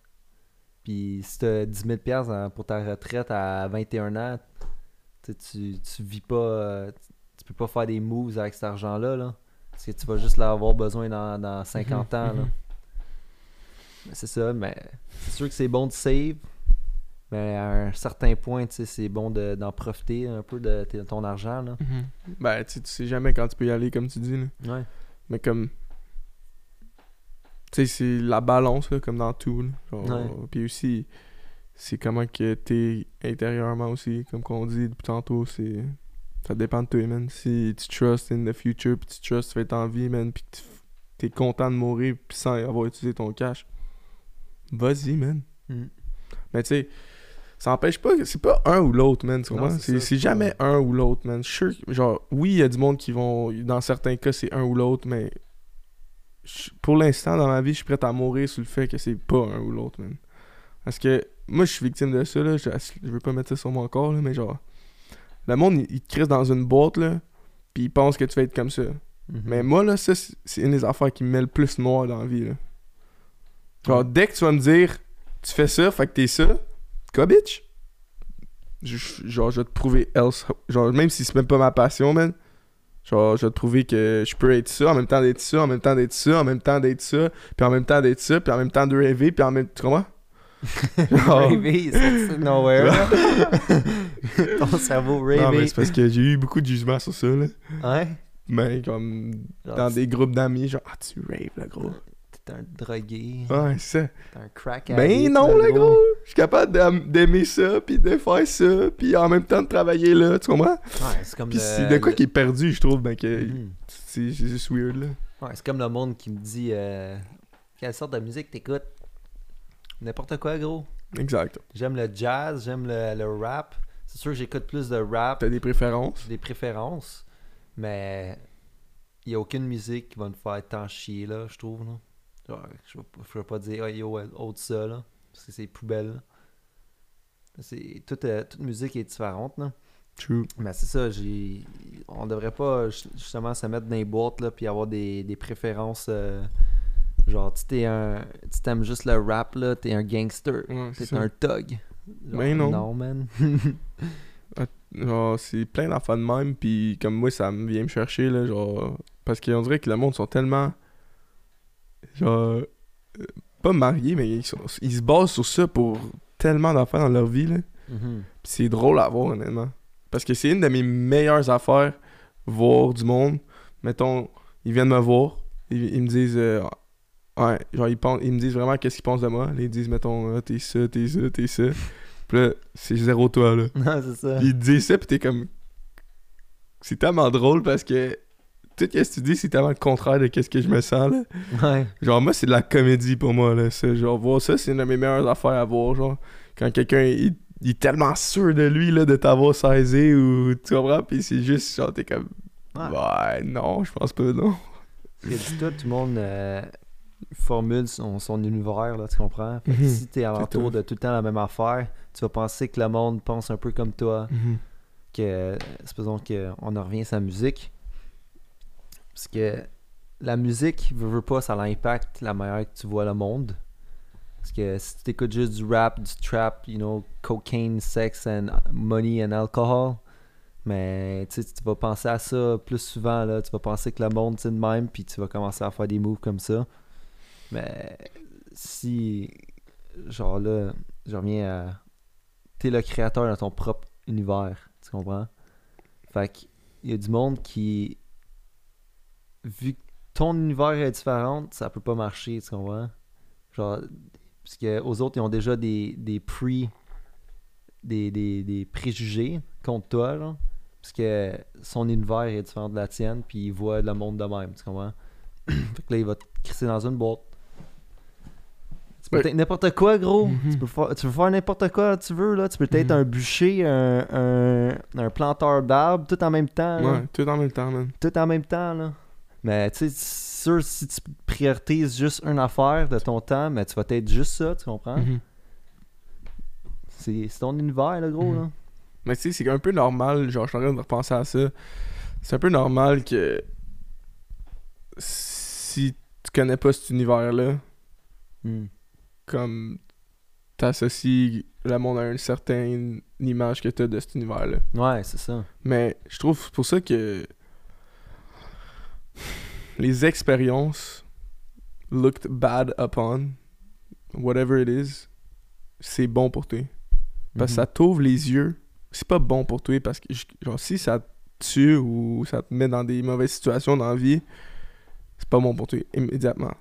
Puis si t'as 10 000 piastres en- pour ta retraite à 21 ans, tu, tu, vis pas. euh, tu- peux pas faire des moves avec cet argent-là. Là, parce que tu vas juste l'avoir besoin dans, dans 50 ans. Là. mhm. C'est ça, mais c'est sûr que c'est bon de save. Mais à un certain point, tu sais, c'est bon de- d'en profiter un peu de, ton argent. Là. Ben, tu sais, tu sais jamais quand tu peux y aller, comme tu dis. Là. Ouais. Mais comme. Tu sais, c'est la balance, là, comme dans tout. là. Genre, Ouais. Puis aussi, c'est comment que t'es intérieurement aussi. Comme qu'on dit depuis tantôt, c'est. Ça dépend de toi, man. Si tu trust in the future, puis tu trust, tu fais en vie, man, puis tu t'es content de mourir, puis sans avoir utilisé ton cash, vas-y, man. Mm. Mais tu sais, ça empêche pas que c'est pas un ou l'autre, man. Tu comprends? c'est jamais un ou l'autre, man. Je genre, oui, il y a du monde qui vont. Dans certains cas, c'est un ou l'autre, mais. je- Pour l'instant, dans ma vie, je suis prêt à mourir sur le fait que c'est pas un ou l'autre, man. Parce que moi, je suis victime de ça, là. Je, je veux pas mettre ça sur mon corps, là, mais genre. Le monde, il, il te crisse dans une boîte, là. Puis il pense que tu vas être comme ça. Mhm. Mais moi, là, ça, c'est une des affaires qui me met le plus noir dans la vie, là. Genre, dès que tu vas me dire, tu fais ça, fait que t'es ça, quoi, bitch? Genre, je vais te prouver else. Genre, même si c'est même pas ma passion, man. Genre, je vais te prouver que je peux être ça, en même temps d'être ça, en même temps d'être ça, en même temps d'être ça, puis en même temps d'être ça, puis en même temps de rêver, puis en même... Tu comprends? Genre- Rêver, il est sorti de nowhere. Ton cerveau Non, mais rêver. c'est parce que j'ai eu beaucoup de jugements sur ça, là. Ouais. Mais comme dans des groupes d'amis, genre, ah, tu rêves, là, gros. T'es un drogué. Ouais, c'est ça. T'es un crack Ben non, là, le gros. Je suis capable d'aimer ça, puis de faire ça, puis en même temps de travailler là, tu comprends? Ouais, c'est comme Puis le- c'est de quoi le- qui est perdu, je trouve, ben que Mhm. c'est juste weird, là. Ouais, c'est comme le monde qui me dit euh, quelle sorte de musique t'écoutes? N'importe quoi, gros. Exact. J'aime le jazz, j'aime le, le rap. C'est sûr que j'écoute plus de rap, T'as des préférences? des préférences, mais il n'y a aucune musique qui va me faire tant chier, là, je trouve. Là. Genre, je ne vais pas dire, oh, yo, autre ça, là, parce que c'est poubelle. C'est, toute, euh, toute musique est différente, là. True. Mais c'est ça, j'ai. On devrait pas ju- justement se mettre dans les boîtes là puis avoir des, des préférences euh, genre tu t'es un. Tu t'aimes juste le rap là, t'es un gangster. Ouais, T'es ça. un thug. Genre, Ben non. Non man. Genre, c'est plein d'enfants de même, puis comme moi, ça me vient me chercher, là, genre... Parce qu'on dirait que le monde sont tellement... Genre... euh, Pas mariés, mais ils, sont- ils se basent sur ça pour tellement d'affaires dans leur vie, là. Mhm. C'est drôle à voir, honnêtement. Parce que c'est une de mes meilleures affaires, voir du monde. Mettons, ils viennent me voir, ils, ils me disent. euh, ouais, genre, ils, pensent, ils me disent vraiment qu'est-ce qu'ils pensent de moi. Ils disent, mettons, Ah, t'es ça, t'es ça, t'es ça. Pis là, c'est zéro toi, là. Non, c'est ça. Puis ils te disent ça, pis t'es comme. C'est tellement drôle parce que. Tout ce que tu dis, c'est tellement le contraire de qu'est-ce que je me sens, là? Ouais. Genre, moi, c'est de la comédie pour moi, là. Genre, voir ça, c'est une de mes meilleures affaires à voir, genre. Quand quelqu'un, il, il est tellement sûr de lui, là, de t'avoir saisi, ou... Tu comprends? Puis c'est juste, genre, t'es comme... Ouais. Non, je pense pas, non. Que dis-toi, tout le monde euh, formule son, son univers, là, tu comprends? Fait que Mhm. si t'es alentour de tout le temps la même affaire, tu vas penser que le monde pense un peu comme toi. que supposons que on en revient à sa musique parce que la musique veut, veut pas ça l'impact la manière que tu vois le monde. Parce que si tu écoutes juste du rap du trap you know cocaine sex and money and alcohol mais tu vas penser à ça plus souvent là. Tu vas penser que le monde c'est de même puis tu vas commencer à faire des moves comme ça. Mais si genre là je reviens à t'es le créateur de ton propre univers tu comprends? Fait qu'il y a du monde qui vu que ton univers est différent ça peut pas marcher tu comprends? Genre parce que aux autres ils ont déjà des des pre des, des, des préjugés contre toi là parce que son univers est différent de la tienne puis il voit le monde de même tu comprends? Fait que là il va te crisser dans une boîte tu peux être n'importe quoi gros Mhm. tu, peux faire, tu peux faire n'importe quoi tu veux là tu peux être Mhm. un bûcher un, un, un planteur d'arbres tout en même temps là. Ouais, tout en même temps, man. tout en même temps là mais tu sais c'est sûr si tu priorises juste une affaire de ton temps mais tu vas être juste ça tu comprends? Mhm. c'est c'est ton univers là gros Mhm. là Mais tu sais, c'est un peu normal, genre, je suis en train de repenser à ça. C'est un peu normal que... Si tu connais pas cet univers-là, Hmm. comme t'associes le monde à une certaine image que t'as de cet univers-là. Ouais, c'est ça. Mais je trouve pour ça que les expériences looked bad upon, whatever it is, c'est bon pour toi. Parce que ça Mhm. t'ouvre les yeux. C'est pas bon pour toi parce que, genre, si ça te tue ou ça te met dans des mauvaises situations dans la vie, c'est pas bon pour toi immédiatement.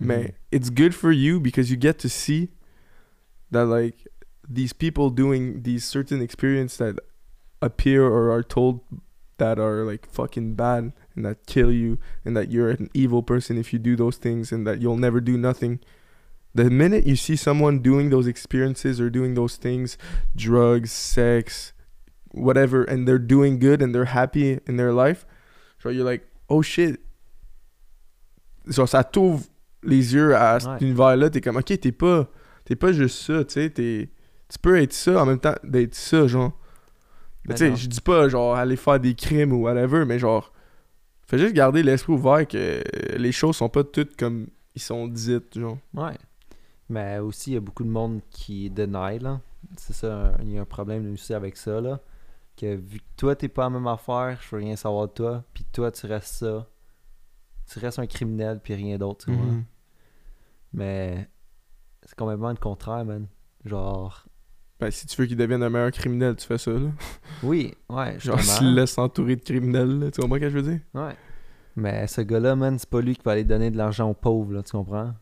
Mhm. Mais it's good for you because you get to see that, like, these people doing these certain experiences that appear or are told that are, like, fucking bad and that kill you and that you're an evil person if you do those things and that you'll never do nothing. The minute you see someone doing those experiences or doing those things, drugs, sex, whatever, and they're doing good and they're happy in their life, so you're like, oh shit. Genre, ça t'ouvre les yeux à cet Ouais. univers-là. T'es comme, ok, t'es pas, t'es pas juste ça, tu sais. Tu peux être ça en même temps d'être ça, genre. Mais Ben tu sais, je dis pas, genre, aller faire des crimes ou whatever, mais genre, fais juste garder l'esprit ouvert que les choses sont pas toutes comme ils sont dites, genre. Ouais. Mais aussi, il y a beaucoup de monde qui deny, là. C'est ça, il y a un problème aussi avec ça, là. Que vu que toi, t'es pas la même affaire, je veux rien savoir de toi, puis toi, tu restes ça. Tu restes un criminel, puis rien d'autre, tu vois. Mhm. Mais c'est complètement le contraire, man. Genre, Ben, si tu veux qu'il devienne un meilleur criminel, tu fais ça, là. oui, ouais, Genre, s'il laisse s'entourer de criminels, là. Tu comprends ce que je veux dire? Ouais. Mais ce gars-là, man, c'est pas lui qui va aller donner de l'argent aux pauvres, là, tu comprends?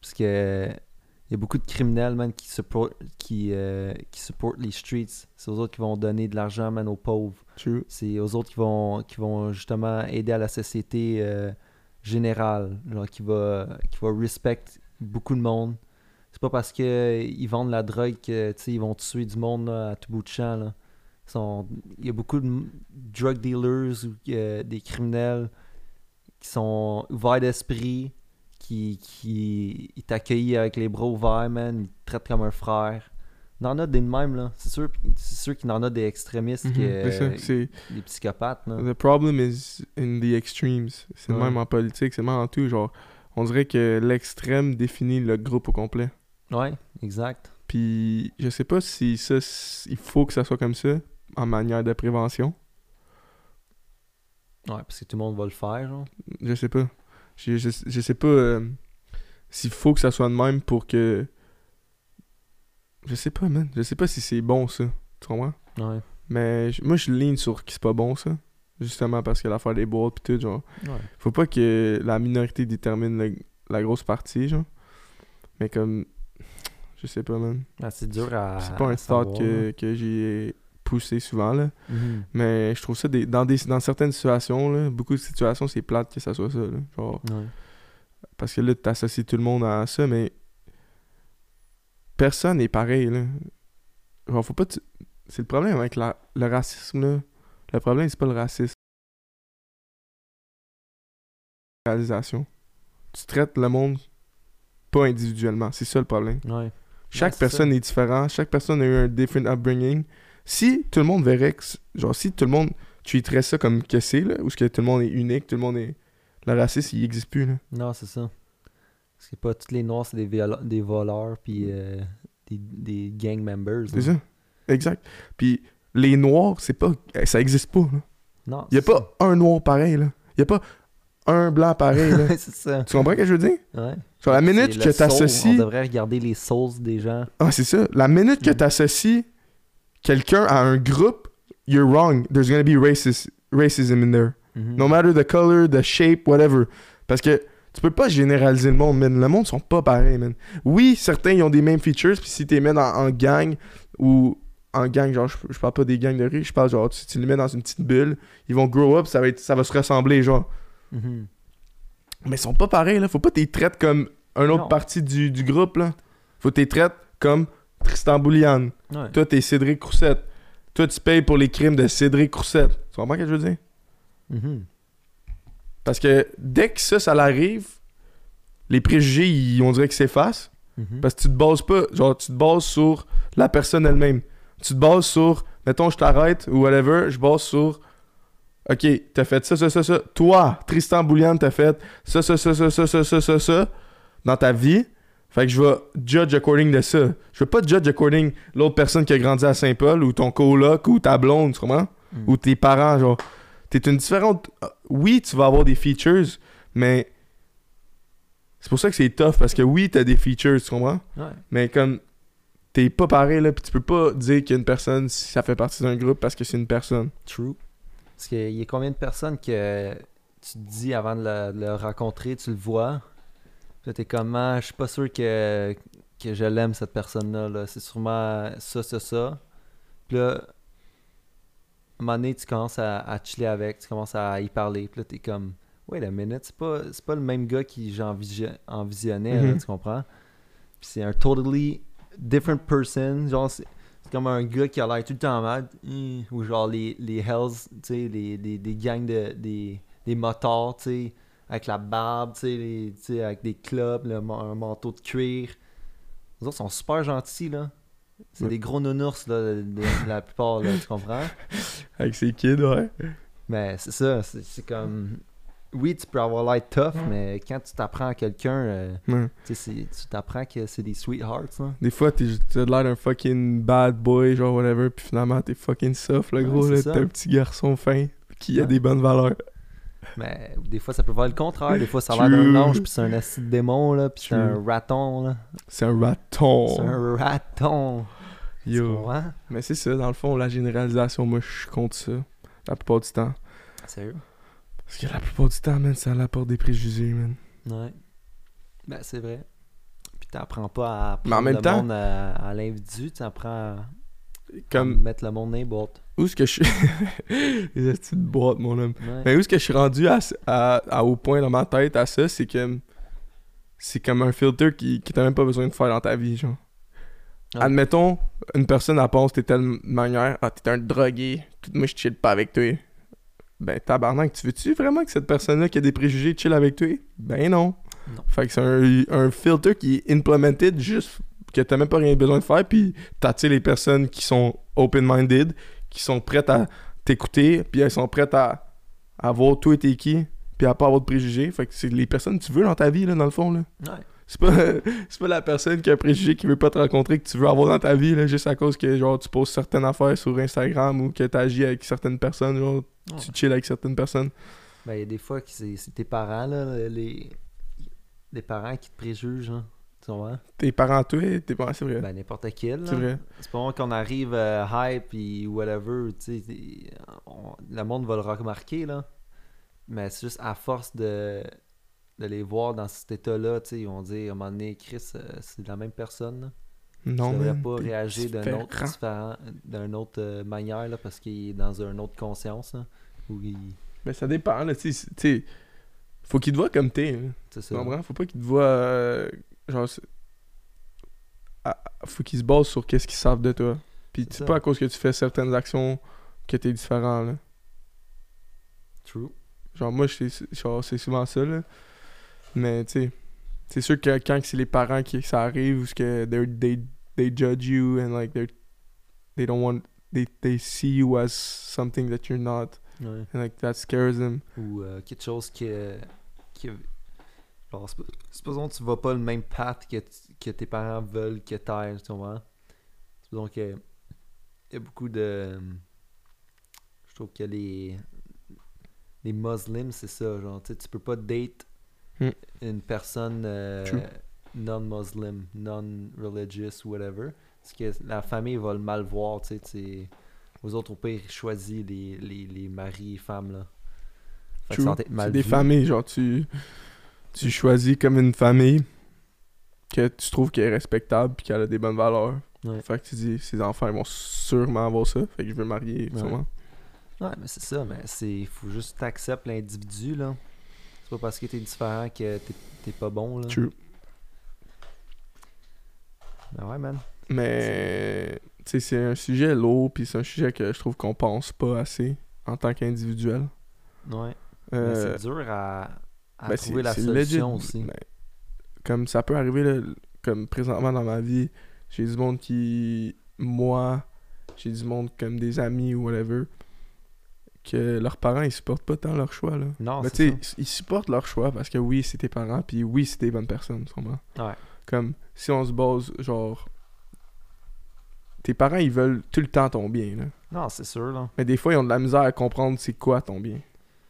Parce que il y a beaucoup de criminels, man, qui qui, euh, qui supportent les streets. C'est aux autres qui vont donner de l'argent, man, aux pauvres. C'est aux autres qui vont, qui vont justement aider à la société euh, générale, genre qui va, qui va respect beaucoup de monde. C'est pas parce que euh, ils vendent la drogue que tu sais, ils vont tuer du monde là, à tout bout de champ. Là. Ils sont- Il y a beaucoup de drug dealers ou euh, des criminels qui sont ouverts d'esprit, qui, qui t'accueillent avec les bras ouverts, man. Ils te traitent comme un frère. Il en a des de même, là. C'est sûr, c'est sûr qu'il en a des extrémistes, Mhm, qui, euh, des psychopathes, là. The problem is in the extremes. C'est le Ouais. même en politique, c'est même en tout. Genre, on dirait que l'extrême définit le groupe au complet. Ouais, exact. Puis, je sais pas si ça, il faut que ça soit comme ça, en manière de prévention. Ouais, parce que tout le monde va le faire, genre. Je sais pas. Je, je, je sais pas euh, s'il faut que ça soit de même pour que. Je sais pas, man. Je sais pas si c'est bon, ça. Tu comprends? Ouais. Mais je- moi, je ligne sur que c'est pas bon, ça. Justement parce que l'affaire des boîtes pis tout, genre. Ouais. Faut pas que la minorité détermine le- la grosse partie, genre. Mais comme. Je sais pas, man. Ah, c'est dur à. C'est pas un thought que, que j'ai poussé souvent, là. Mhm. Mais je trouve ça des, dans, des, dans certaines situations, là, beaucoup de situations, c'est plate que ça soit ça, là. Genre. Ouais. Parce que là, t'associes tout le monde à ça, mais personne n'est pareil, là. Genre, faut pas... C'est le problème avec la- le racisme, là. Le problème, c'est pas le racisme. Réalisation. Tu traites le monde pas individuellement. C'est ça le problème. Ouais. Chaque personne est différente. Chaque personne a eu un different upbringing. Si tout le monde verrait que... Genre, si tout le monde treaterait ça comme que c'est, là, ou ce que tout le monde est unique, tout le monde est... Le racisme, il existe plus, là. Non, c'est ça. Parce que pas tous les noirs, c'est des, des voleurs, puis euh, des, des gang members. C'est là. ça. Exact. Puis les noirs, c'est pas. eh, Ça existe pas, là. Non. Y a c'est pas un noir pareil, là. Y a pas un blanc pareil, c'est ça. tu comprends ce que je veux dire? Ouais. Sur la minute que le soul. On devrait regarder les souls des gens. Ah, c'est ça. La minute que Mhm. t'associes quelqu'un à un groupe, you're wrong. There's gonna be racist, racism in there. Mhm. No matter the color, the shape, whatever. Parce que tu peux pas généraliser le monde, man. Le monde sont pas pareils, man. Oui, certains ils ont des mêmes features, puis si t'es mets en, en gang ou en gang, genre je, je parle pas des gangs de rue, je parle genre tu, tu les mets dans une petite bulle, ils vont grow up, ça va être ça va se ressembler genre. Mhm. Mais ils sont pas pareils là, faut pas t'es traites comme un autre Non. partie du, du groupe là. Faut t'es traites comme Tristan Bouliane. Ouais. Toi t'es Cédric Roussette. Toi tu payes pour les crimes de Cédric Roussette. Tu comprends ce que je veux dire? Mhm. Parce que dès que ça, ça l'arrive, les préjugés, ils- on dirait qu'ils s'effacent. Mhm. Parce que tu te bases pas, genre, tu te bases sur la personne elle-même. Tu te bases sur, mettons, je t'arrête ou whatever, je base sur, ok, t'as fait ça, ça, ça, ça. Toi, Tristan Bouliane, t'as fait ça, ça, ça, ça, ça, ça, ça, ça, ça, dans ta vie. Fait que je vais judge according de ça. Je vais pas judge according l'autre personne qui a grandi à Saint-Paul ou ton coloc ou ta blonde, tu comprends? Mm. Ou tes parents, genre. T'es une différente. Oui, tu vas avoir des features, mais. C'est pour ça que c'est tough parce que oui, t'as des features, tu comprends? Ouais. Mais comme. T'es pas pareil, là, pis tu peux pas dire qu'il y a une personne ça fait partie d'un groupe parce que c'est une personne. True. Parce qu'il y a combien de personnes que tu te dis avant de le, de le rencontrer, tu le vois? Puis là, t'es comme, Ah, je suis pas sûr que, que je l'aime cette personne-là. Là. C'est sûrement ça, ça, ça. Puis là, à un moment donné, tu commences à, à chiller avec, tu commences à y parler. Puis là, t'es comme, wait a minute, c'est pas, c'est pas le même gars qui j'envisio- envisionnais, Mhm. tu comprends? Puis c'est un totally different person. Genre, comme un gars qui a l'air tout le temps mad. Hum, Ou genre les, les Hells, tu sais, les, gangs de. des, des motards, tu sais, avec la barbe, tu sais, avec des clubs, le, un manteau de cuir. Les autres sont super gentils, là. C'est Ouais. des gros nounours, là, de- de- la plupart, là, tu comprends? Avec ses kids, ouais. Mais c'est ça, c'est comme. Oui, tu peux avoir l'air tough, mais quand tu t'apprends à quelqu'un, euh, Ouais. tu t'apprends que c'est des sweethearts. Des fois, t'es- t'as l'air d'un fucking bad boy, genre whatever, puis finalement, t'es fucking soft, le Ouais, gros, ça. T'es un petit garçon fin qui a Ouais. des bonnes valeurs. Mais des fois, ça peut faire le contraire. Des fois, ça a l'air d'un ange, puis c'est un acide démon, là, puis c'est un raton, là. C'est un raton. C'est un raton. Yo. Mais c'est ça, dans le fond, la généralisation, moi, je suis contre ça. La plupart du temps. Sérieux? Parce que la plupart du temps, man, ça apporte des préjugés, man. Ouais. Ben, c'est vrai. Puis t'apprends pas à en prendre même le temps- monde à, à l'individu, tu apprends à, à Comme, mettre le monde dans les boîtes. où est-ce que je suis? Les petites boîtes, mon homme. Ouais. Mais où est-ce que je suis rendu à, à- à- au point dans ma tête à ça, c'est que. C'est comme un filter qui, qui t'as même pas besoin de faire dans ta vie, genre. Ouais. Admettons, une personne, elle pense que t'es telle manière, ah, t'es un drogué, tout, moi je chill pas avec toi. Ben, tabarnak, tu veux-tu vraiment que cette personne-là qui a des préjugés chill avec toi? Ben non. Non. Fait que c'est un, un filter qui est implemented juste que t'as même pas rien besoin de faire, puis t'attires les personnes qui sont open-minded, qui sont prêtes à t'écouter, puis elles sont prêtes à, à voir toi et t'es qui, puis à pas avoir de préjugés. Fait que c'est les personnes que tu veux dans ta vie, là, dans le fond, là. Ouais. C'est pas, pas la personne qui a un préjugé qui veut pas te rencontrer que tu veux avoir dans ta vie, là, juste à cause que, genre, tu poses certaines affaires sur Instagram ou que t'agis avec certaines personnes, genre, Ouais. tu chill avec certaines personnes. Ben, il y a des fois que c'est tes parents, là, les, les parents qui te préjugent, hein. Tu? Tes parents, toi, tes parents, c'est vrai. Ben, n'importe quel. là. c'est vrai. C'est pas moi qu'on arrive euh, hype et whatever, tu sais, le monde va le remarquer, là. Mais c'est juste à force de, de les voir dans cet état-là, tu sais, ils vont dire à un moment donné, Chris, euh, c'est la même personne, là. Non, tu devrais pas réagir d'une autre, différent. d'une autre euh, manière, là, parce qu'il est dans une autre conscience, là. Où il... Mais ça dépend, là, tu sais, faut qu'il te voit comme t'es, là. C'est ça. comprends? Faut pas qu'ils te voient. euh, genre. Ah, faut qu'ils se basent sur qu'est-ce qu'ils savent de toi. Puis C'est pas à cause que tu fais certaines actions que t'es différent, là. True. Genre, moi, je sais- genre, c'est souvent ça, là. Mais, tu sais, c'est sûr que quand c'est les parents qui ça arrive, ou ce que they, they judge you and, like, they're, they don't want. They, they see you as something that you're not. Ouais. And, like, that scares them. Ou euh, quelque chose que. que genre, suppo- supposons tu vas pas le même path que, que tes parents veulent que tu ailles, tu comprends? Supposons que. Il y a beaucoup de. Je trouve que les. Les musulmans, c'est ça. Genre, tu peux pas date Hmm. une personne euh, non-muslim, non-religious, whatever. Parce que la famille va le mal voir, tu sais. Aux autres, au pire, ils choisissent les, les, les maris et femmes, là. C'est des familles, genre tu, tu choisis comme une famille que tu trouves qu'elle est respectable puis qu'elle a des bonnes valeurs. Ouais. Fait que tu dis, ces enfants ils vont sûrement avoir ça. Fait que je veux marier, Ouais. sûrement. Ouais, mais c'est ça, mais c'est faut juste que t'acceptes l'individu là. C'est pas parce que t'es différent que t'es pas bon là. True. Ben ouais, man. Mais, tu sais, c'est un sujet lourd puis c'est un sujet que je trouve qu'on pense pas assez en tant qu'individuel. Ouais. Euh, Mais c'est dur à, à ben, trouver la c'est solution aussi. Ben, comme ça peut arriver, là, comme présentement dans ma vie, j'ai du monde qui, moi, j'ai du monde comme des amis ou whatever, que leurs parents, ils supportent pas tant leur choix, là. non, Mais c'est tu sais, ils supportent leur choix parce que oui, c'est tes parents, puis oui, c'est des bonnes personnes, tu comprends? ça. Ouais. Comme, si on se base, genre. Tes parents, ils veulent tout le temps ton bien, là. Non, c'est sûr, là. Mais des fois, ils ont de la misère à comprendre c'est quoi ton bien.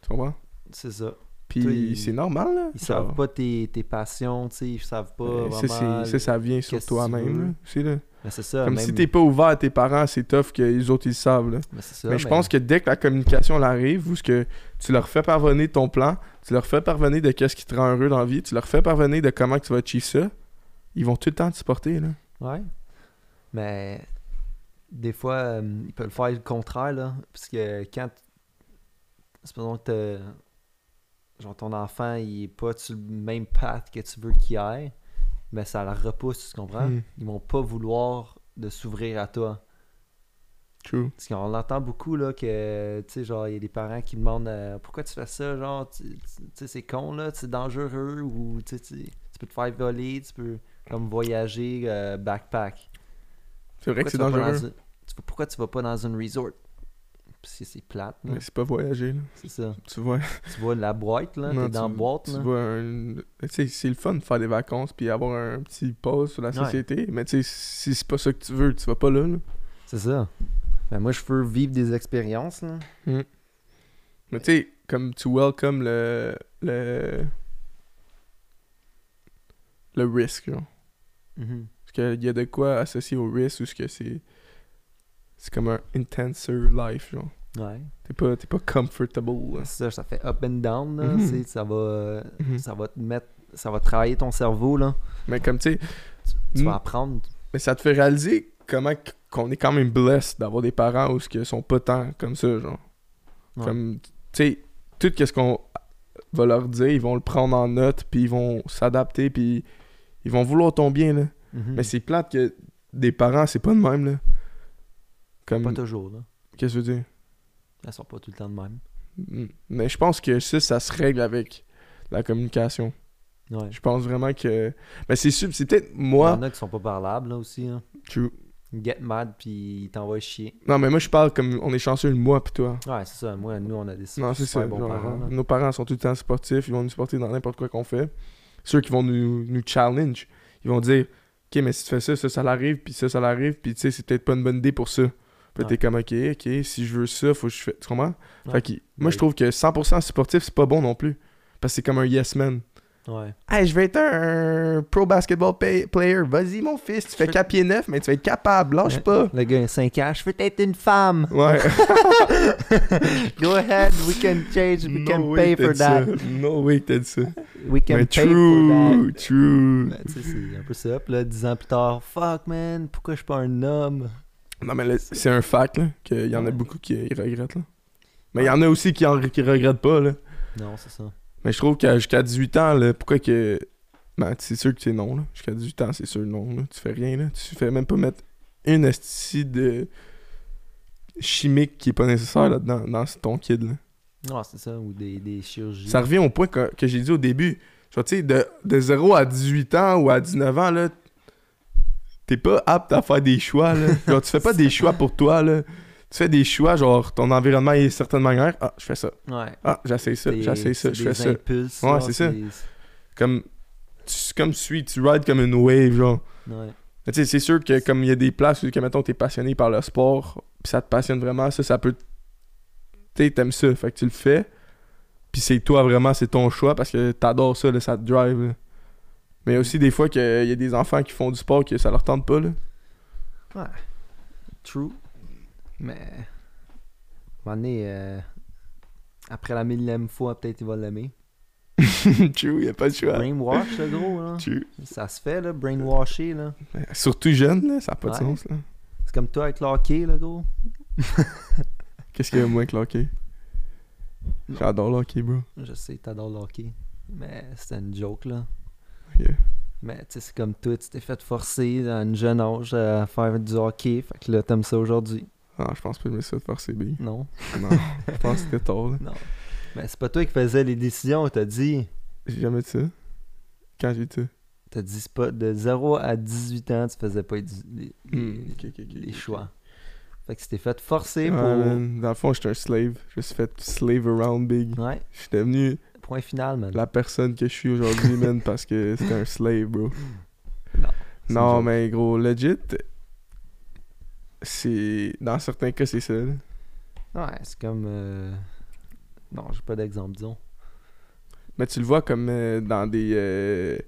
Tu comprends? C'est ça. Puis c'est normal, là. Ils savent pas tes, tes passions, tu sais, ils savent pas euh, ça, vraiment... c'est- ça, ça vient sur toi-même, là. là. Mais c'est ça, Comme même... si t'es pas ouvert à tes parents, c'est tough que les autres, ils savent, là. Mais, c'est ça, mais je pense que dès que la communication arrive, où ce que tu leur fais parvenir ton plan, tu leur fais parvenir de qu'est-ce qui te rend heureux dans la vie, tu leur fais parvenir de comment tu vas achieve ça, ils vont tout le temps te supporter, là. Ouais. Mais des fois, euh, ils peuvent faire le contraire, là. Parce que quand. Supposons que genre ton enfant, il est pas sur le même path que tu veux qu'il aille, mais ça la repousse, tu comprends? Hmm. Ils vont pas vouloir de s'ouvrir à toi. True. Parce qu'on l'entend beaucoup, là, que, tu sais, genre, il y a des parents qui demandent euh, pourquoi tu fais ça, genre, tu sais, c'est con, là, c'est dangereux, ou, tu sais, tu peux te faire voler, tu peux, comme, voyager, euh, backpack. C'est vrai que Pourquoi c'est vas pas dangereux. dans un- tu vas- pourquoi tu vas pas dans une resort? Parce que c'est plate, là. Mais c'est pas voyager, là. c'est ça. Tu vois. Tu vois la boîte, là, Non, t'es dans la boîte, tu là. vois un- sais, c'est le fun de faire des vacances puis avoir un petit pause sur la Ouais. société. Mais tu sais, si c'est pas ça que tu veux, tu vas pas là, là. C'est ça. Ben, moi, je veux vivre des expériences, là. Mais tu sais, comme tu welcome le. le. le risque, genre. Mhm. Parce qu'il y a de quoi associé au risque ou ce que c'est. C'est comme un intenser life, genre. Ouais. T'es pas, t'es pas comfortable, là. C'est ça, ça fait up and down, là. Mhm. tu Ça va... Mhm. Ça va te mettre... Ça va travailler ton cerveau, là. Mais comme tu sais, Tu vas apprendre. mais ça te fait réaliser comment qu- qu'on est quand même blessed d'avoir des parents où ce que sont pas tant comme ça, genre. Ouais. Comme, tu sais, tout ce qu'on va leur dire, ils vont le prendre en note, puis ils vont s'adapter, puis ils vont vouloir ton bien, là. Mhm. Mais c'est plate que des parents, c'est pas de même, là. Comme, Pas toujours, là. qu'est-ce que je veux dire? Elles sont pas tout le temps de même. Mm. Mais je pense que ça, ça se règle avec la communication. Ouais. Je pense vraiment que... Mais c'est sûr, c'est peut-être Il y moi... en a qui sont pas parlables, là, aussi, hein. True. Get mad, puis ils t'envoient chier. Non, mais moi, je parle comme on est chanceux, moi puis toi. Ouais, c'est ça. Moi, nous, on a des Non, c'est ça. bons genre, parents, là. nos parents sont tout le temps sportifs, ils vont nous supporter dans n'importe quoi qu'on fait. Ceux qui vont nous, nous challenge, ils vont dire Ok, mais si tu fais ça, ça, ça l'arrive, puis ça, ça l'arrive, puis tu sais, c'est peut-être pas une bonne idée pour ça. Puis Ouais. t'es comme Ok, ok, si je veux ça, faut que je fais. Tu comprends? Ouais. Fait que moi, Ouais. je trouve que 100% sportif, c'est pas bon non plus. Parce que c'est comme un yes man. Ouais. Hey, je vais être un pro basketball pay- player. Vas-y, mon fils, tu fais Je- 4 pieds 9, mais tu vas être capable, lâche pas. Le gars, a 5 ans. Je veux être une femme. Ouais. Go ahead. We can change. We can pay for that. ça. No way, que t'as dit ça. We can Mais pay for true, that. true. Ben, tu sais, c'est un peu ça. Puis là, 10 ans plus tard, fuck man, pourquoi je suis pas un homme? Non, mais c'est un fact, qu'il y en a beaucoup qui regrettent, là. Mais il y en a aussi qui, en, qui regrettent pas, là. Non, c'est ça. Mais je trouve que jusqu'à 18 ans, là, pourquoi que... Ben, c'est sûr que c'est non, là. Jusqu'à 18 ans, c'est sûr non, là. Tu fais rien, là. Tu fais même pas mettre une astuce de chimique qui est pas nécessaire, là, dans, dans ton kid, là. Non, c'est ça. Ou des, des chirurgies. Ça revient au point que, que j'ai dit au début. Tu sais, de, de 0 à 18 ans ou à 19 ans, là, t'es pas apte à faire des choix, là. Genre, tu fais pas des choix pour toi, là. Tu fais des choix, genre, ton environnement est certaine manière. Ah, je fais ça. Ouais. Ah, j'essaie ça, j'essaie ça, je fais ça. impulses, Ouais, c'est ça. Comme tu, comme tu suis, tu rides comme une wave, genre. Ouais. Mais tu sais, c'est sûr que comme il y a des places où, que, mettons, t'es passionné par le sport, puis ça te passionne vraiment, ça, ça peut... Tu t'aimes ça, fait que tu le fais. Puis c'est toi, vraiment, c'est ton choix, parce que t'adores ça, là, ça te drive, là. Mais il y a aussi des fois qu'il y a des enfants qui font du sport que ça leur tente pas, là. True. Mais. À un moment donné, euh, après la millième fois, peut-être il va l'aimer. True, y a pas de choix. Brainwash, le gros, là. True. Ça se fait, là. Brainwasher, là. Surtout jeune, là, ça a pas de Ouais. sens, là. C'est comme toi avec l'hockey, là, gros. Qu'est-ce qu'il y a moins que le hockey? J'adore le hockey, bro. Je sais, t'adores le hockey. Mais c'était une joke, là. Yeah. Mais tu sais, c'est comme toi, tu t'es fait forcer à un jeune âge à faire du hockey. Fait que là, t'aimes ça aujourd'hui. Ah, je pense pas que je me suis fait forcer, B. Non. Non, je pense que c'était tard, là. Non. Mais c'est pas toi qui faisais les décisions. T'as dit. J'ai jamais dit ça. Quand j'ai dit ça. T'as dit c'est pas de 0 à 18 ans, tu faisais pas les, les- Hmm, les choix. Fait que t'es fait forcer Ouais, pour. Dans le fond, j'étais un slave. Je me suis fait slave around big. Ouais, Je suis devenu point final, man. la personne que je suis aujourd'hui, man, parce que c'était un slave, bro. C'est Non, joke. mais gros, legit, c'est. Dans certains cas, c'est ça. là. Ouais, c'est comme. euh, Non, j'ai pas d'exemple, disons. Mais tu le vois comme euh, dans des. euh,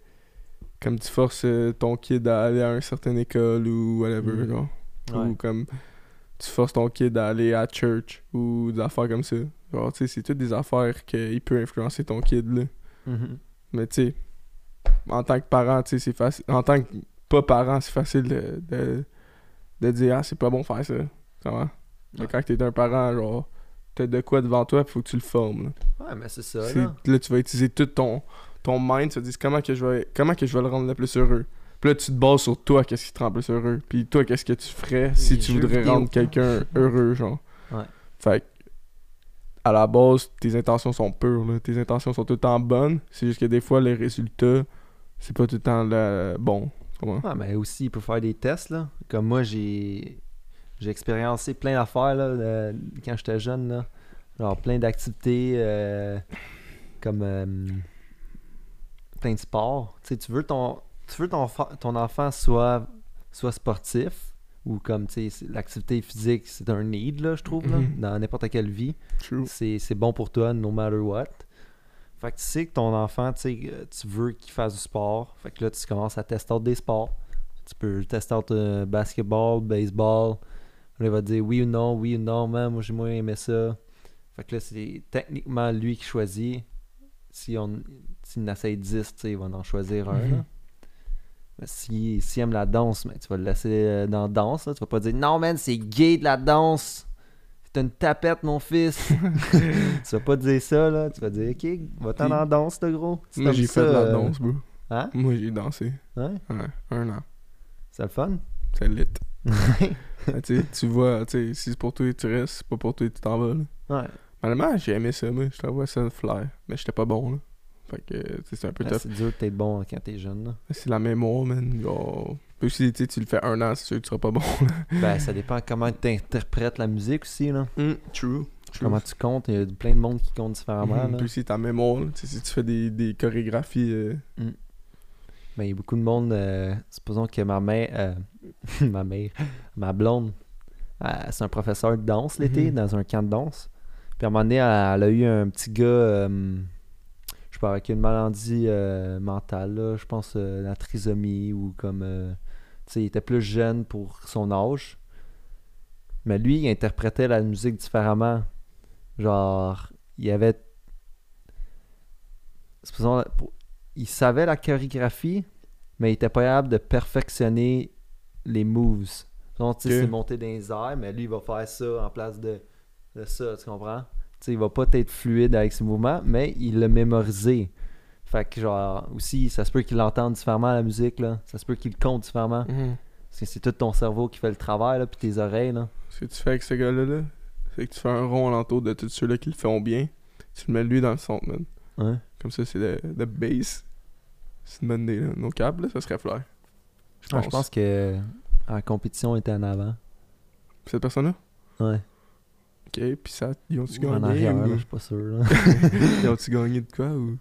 Comme tu forces euh, ton kid à aller à une certaine école ou whatever, genre. Ouais. Ou comme tu forces ton kid à aller à church ou des affaires comme ça. Genre, tu sais, c'est toutes des affaires qu'il peut influencer ton kid, là. Mhm. Mais tu sais, en tant que parent, tu sais, c'est facile. En tant que pas parent, c'est facile de, de, de dire, ah, c'est pas bon faire ça. Mais Ouais. quand t'es un parent, genre, t'as de quoi devant toi, faut que tu le formes. là. Ouais, mais c'est ça, là. là, tu vas utiliser tout ton, ton mind, tu vas te dire comment que, je vais, comment que je vais le rendre le plus heureux? Puis là, tu te bases sur toi, qu'est-ce qui te rend plus heureux. Puis toi, qu'est-ce que tu ferais si Les tu voudrais vidéo. rendre quelqu'un heureux, genre. Ouais. Fait que, à la base, tes intentions sont pures. Tes intentions sont tout le temps bonnes. C'est juste que des fois, les résultats, c'est pas tout le temps bon. Ouais, mais aussi, il peut faire des tests, là. Comme moi, j'ai j'ai expériencé plein d'affaires, là, quand j'étais jeune, là. Genre, plein d'activités, euh, comme euh, plein de sports. Tu veux ton, tu veux ton, ton enfant soit, soit sportif, ou comme, l'activité physique, c'est un need, là, je trouve, là, Mhm. dans n'importe quelle vie. True. C'est bon pour toi, no matter what. Fait que tu sais que ton enfant, tu euh, tu veux qu'il fasse du sport. Fait que là, tu commences à tester des sports. Tu peux tester euh, basketball, baseball. Là, il va te dire oui ou non, oui ou non, man, moi j'ai moins aimé ça. Fait que là, c'est techniquement lui qui choisit. Si on s'il en essaye 10, tu sais, il va en choisir un. Mhm. Mais si, s'il aime la danse, mais tu vas le laisser euh, dans la danse. Là. Tu vas pas dire non, man, c'est gay de la danse. C'est une tapette, mon fils. tu vas pas dire ça, là. Tu vas dire, ok, va-t'en dans la danse, là, gros. Moi, j'ai fait de la euh, danse, bro. Hein? Moi, j'ai dansé. Ouais, Ouais, un an. c'est le fun? C'est lit. Ah, tu vois, tu sais, si c'est pour toi, tu restes. Si c'est pas pour toi, tu t'en vas, là. ouais. Malheureusement, j'ai aimé ça, moi. Je t'envoie ça flair. Mais j'étais pas bon, là. Fait que, sais, c'est un peu Ouais, tough. c'est dur d'être bon quand t'es jeune. C'est la mémoire, man. Genre... Si tu sais, tu le fais un an, c'est sûr que tu seras pas bon. Ben, ça dépend comment tu interprètes la musique aussi, là. Mm, true. Comment tu comptes. Il y a plein de monde qui compte différemment, là. Puis ta mémoire, si tu fais des, des chorégraphies. euh, Ben, il y a beaucoup de monde. euh, supposons que ma mère, euh, ma mère, ma blonde, euh, c'est un professeur de danse l'été Mhm. dans un camp de danse. Puis à un moment donné, elle, elle a eu un petit gars, euh, je pas, avec une maladie euh, mentale, là, je pense euh, la trisomie ou comme. euh, tu sais, il était plus jeune pour son âge. Mais lui, il interprétait la musique différemment. Genre, il avait. Il savait la chorégraphie, mais il était pas capable de perfectionner les moves. Donc, tu sais, c'est monter dans les airs, mais lui, il va faire ça en place de, de ça, tu comprends? Tu sais, il va pas être fluide avec ses mouvements, mais il l'a mémorisé. Fait que, genre, aussi, ça se peut qu'il l'entende différemment, la musique, là. Ça se peut qu'il le compte différemment. Parce que c'est tout ton cerveau qui fait le travail, là, puis tes oreilles, là. Ce que tu fais avec ce gars-là, là, c'est que tu fais un rond alentour de tous ceux-là qui le font bien. Tu le mets lui dans le centre, man. Ouais. Comme ça, c'est le, le base. C'est une bonne idée, là. Nos câbles, là, ça serait flair. Je Ah, pense. je pense que la compétition était en avant. Cette personne-là? Ouais. Ok, puis ça, ils ont-tu en gagné? arrière, là, ou- je suis pas sûr, là. ils ont-tu gagné de quoi ou?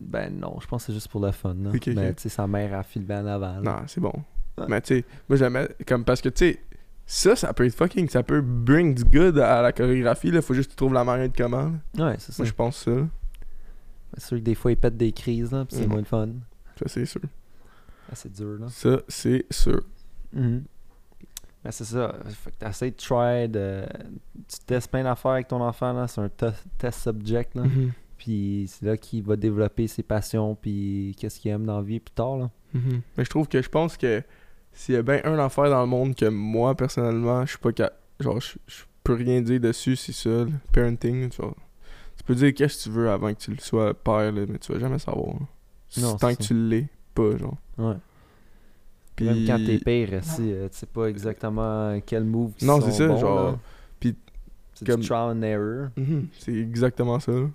Ben non, je pense que c'est juste pour le fun. Là. Mais tu sais, sa mère a filmé en avant. là. Non, c'est bon. Ouais. Mais tu sais, moi j'aimais. Comme parce que tu sais, ça, ça peut être fucking. Ça peut bring du good à la chorégraphie, là. Faut juste que tu trouves la manière de comment. là. Ouais, c'est ça. Moi je pense ça. C'est sûr que des fois, ils pètent des crises, là, puis c'est Mhm. moins le fun. Ça, c'est sûr. Ah, c'est dur, là. Ça, c'est sûr. Mhm. Ben, c'est ça. Fait que t'essaies de try de... Tu testes plein d'affaires avec ton enfant, là. C'est un te- test subject, là. Mhm. Puis c'est là qu'il va développer ses passions, puis qu'est-ce qu'il aime dans la vie plus tard, là. Mhm. Mais je trouve que je pense que s'il y a bien un affaire dans le monde que moi personnellement, je suis pas capable. Genre, je je peux rien dire dessus, c'est ça, le parenting. Tu, vois. tu peux dire qu'est-ce que tu veux avant que tu le sois père, là, mais tu vas jamais savoir. Non, Tant que ça. tu l'es pas, genre. Ouais. Puis Même quand t'es père, aussi, euh, tu sais pas exactement quel move qui Non, c'est ça, bons, genre, puis C'est comme- du trial and error. Mhm, C'est exactement ça. là.